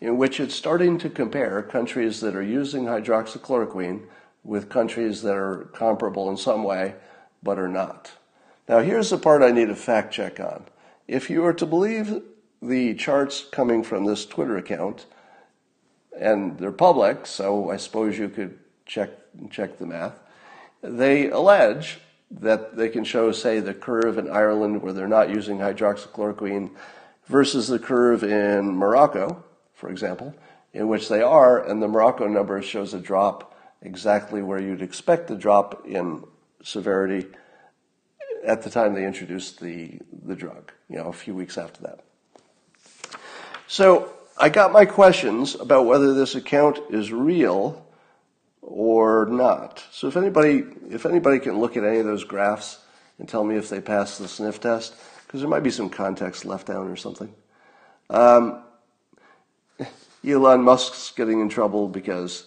Speaker 1: in which it's starting to compare countries that are using hydroxychloroquine with countries that are comparable in some way but are not. Now, here's the part I need a fact check on. If you are to believe the charts coming from this Twitter account, and they're public, so I suppose you could check check the math. They allege that they can show, say, the curve in Ireland where they're not using hydroxychloroquine versus the curve in Morocco, for example, in which they are, and the Morocco number shows a drop exactly where you'd expect the drop in severity at the time they introduced the, the drug, you know, a few weeks after that. So I got my questions about whether this account is real or not. So if anybody, if anybody can look at any of those graphs and tell me if they pass the sniff test, because there might be some context left out or something. Um, <laughs> Elon Musk's getting in trouble because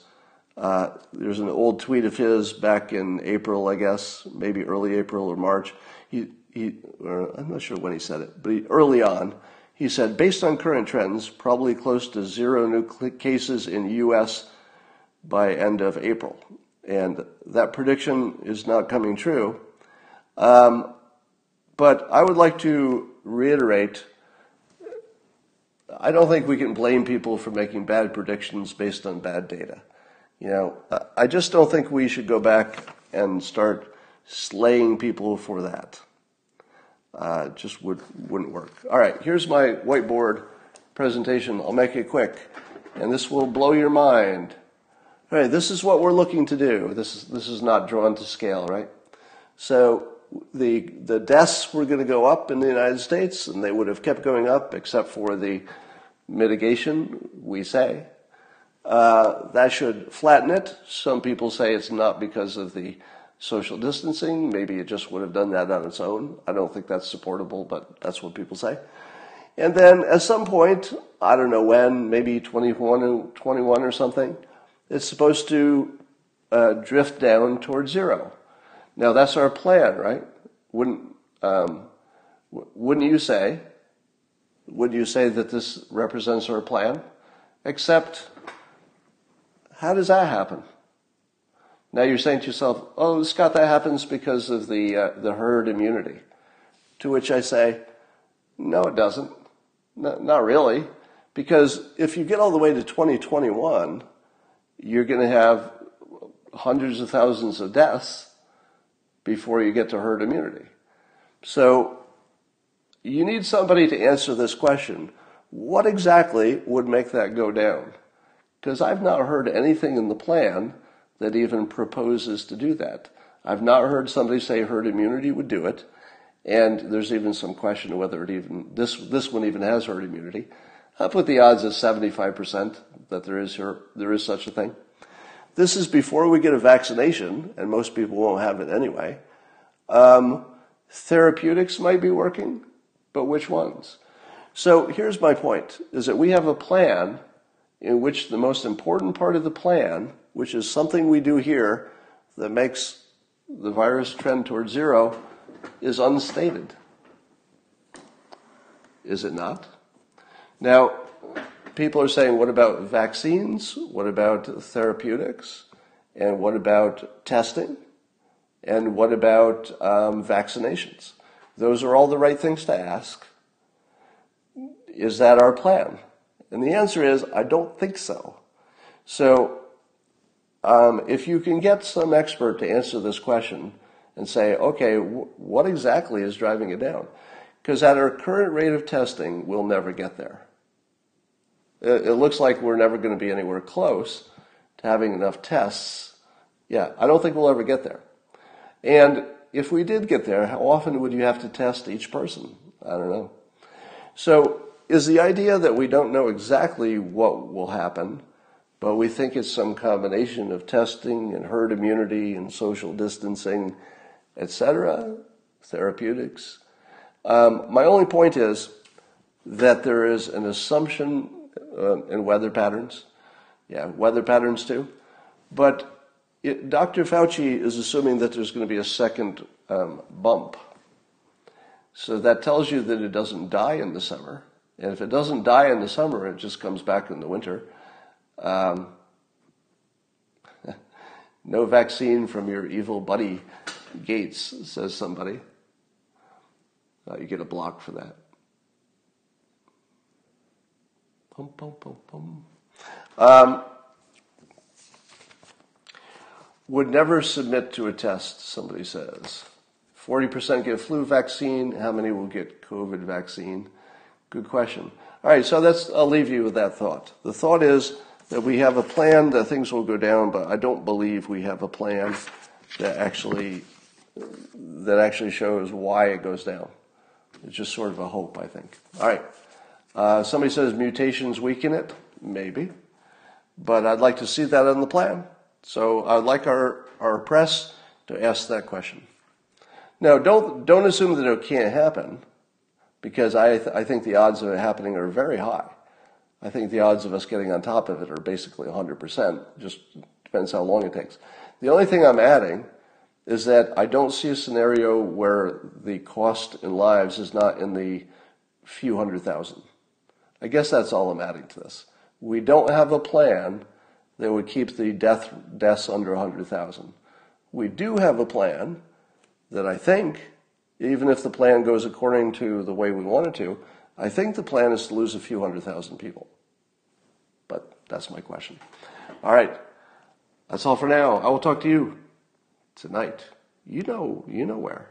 Speaker 1: Uh, there's an old tweet of his back in April, I guess, maybe early April or March. He, he, I'm not sure when he said it, but he, early on, he said, based on current trends, probably close to zero new cases in U.S. by end of April. And that prediction is not coming true. Um, but I would like to reiterate I don't think we can blame people for making bad predictions based on bad data. You know, I just don't think we should go back and start slaying people for that. Uh, just would wouldn't work. All right, here's my whiteboard presentation. I'll make it quick, and this will blow your mind. All right, this is what we're looking to do. This is this is not drawn to scale, right? So the the deaths were going to go up in the United States, and they would have kept going up, except for the mitigation. We say uh, that should flatten it. Some people say it's not because of the social distancing. Maybe it just would have done that on its own. I don't think that's supportable, but that's what people say. And then at some point, I don't know when, maybe 21, 21 or something, it's supposed to uh, drift down towards zero. Now that's our plan, right? Wouldn't um, wouldn't you say? Would you say that this represents our plan? Except, how does that happen? Now you're saying to yourself, oh, Scott, that happens because of the, uh, the herd immunity. To which I say, no, it doesn't. No, not really. Because if you get all the way to 2021, you're going to have hundreds of thousands of deaths before you get to herd immunity. So you need somebody to answer this question. What exactly would make that go down? Because I've not heard anything in the plan that even proposes to do that. I've not heard somebody say herd immunity would do it, and there's even some question of whether it even this this one even has herd immunity. I put the odds at 75% that there is there is such a thing. This is before we get a vaccination, and most people won't have it anyway. Um, therapeutics might be working, but which ones? So here's my point: is that we have a plan in which the most important part of the plan which is something we do here that makes the virus trend towards zero, is unstated. Is it not? Now, people are saying, what about vaccines? What about therapeutics? And what about testing? And what about um, vaccinations? Those are all the right things to ask. Is that our plan? And the answer is, I don't think so. So um, if you can get some expert to answer this question and say, okay, w- what exactly is driving it down? Because at our current rate of testing, we'll never get there. It, it looks like we're never going to be anywhere close to having enough tests. Yeah, I don't think we'll ever get there. And if we did get there, how often would you have to test each person? I don't know. So, is the idea that we don't know exactly what will happen but we think it's some combination of testing and herd immunity and social distancing, etc., therapeutics. Um, my only point is that there is an assumption uh, in weather patterns. Yeah, weather patterns too. But it, Dr. Fauci is assuming that there's going to be a second um, bump. So that tells you that it doesn't die in the summer. And if it doesn't die in the summer, it just comes back in the winter. Um, <laughs> no vaccine from your evil buddy Gates, says somebody. Uh, you get a block for that. Pum, pum, pum, pum. Um, would never submit to a test, somebody says. 40% get flu vaccine. How many will get COVID vaccine? Good question. All right, so that's, I'll leave you with that thought. The thought is, that we have a plan that things will go down, but I don't believe we have a plan that actually that actually shows why it goes down. It's just sort of a hope, I think. All right. Uh, somebody says mutations weaken it. Maybe. But I'd like to see that in the plan. So I'd like our, our press to ask that question. Now, don't, don't assume that it can't happen, because I, th- I think the odds of it happening are very high. I think the odds of us getting on top of it are basically 100%, just Depends how long it takes. The only thing I'm adding is that I don't see a scenario where the cost in lives is not in the few hundred thousand. I guess that's all I'm adding to this. We don't have a plan that would keep the death deaths under 100,000. We do have a plan that I think, even if the plan goes according to the way we want it to, I think the plan is to lose a few hundred thousand people. But that's my question. All right. That's all for now. I will talk to you tonight. You know, you know where.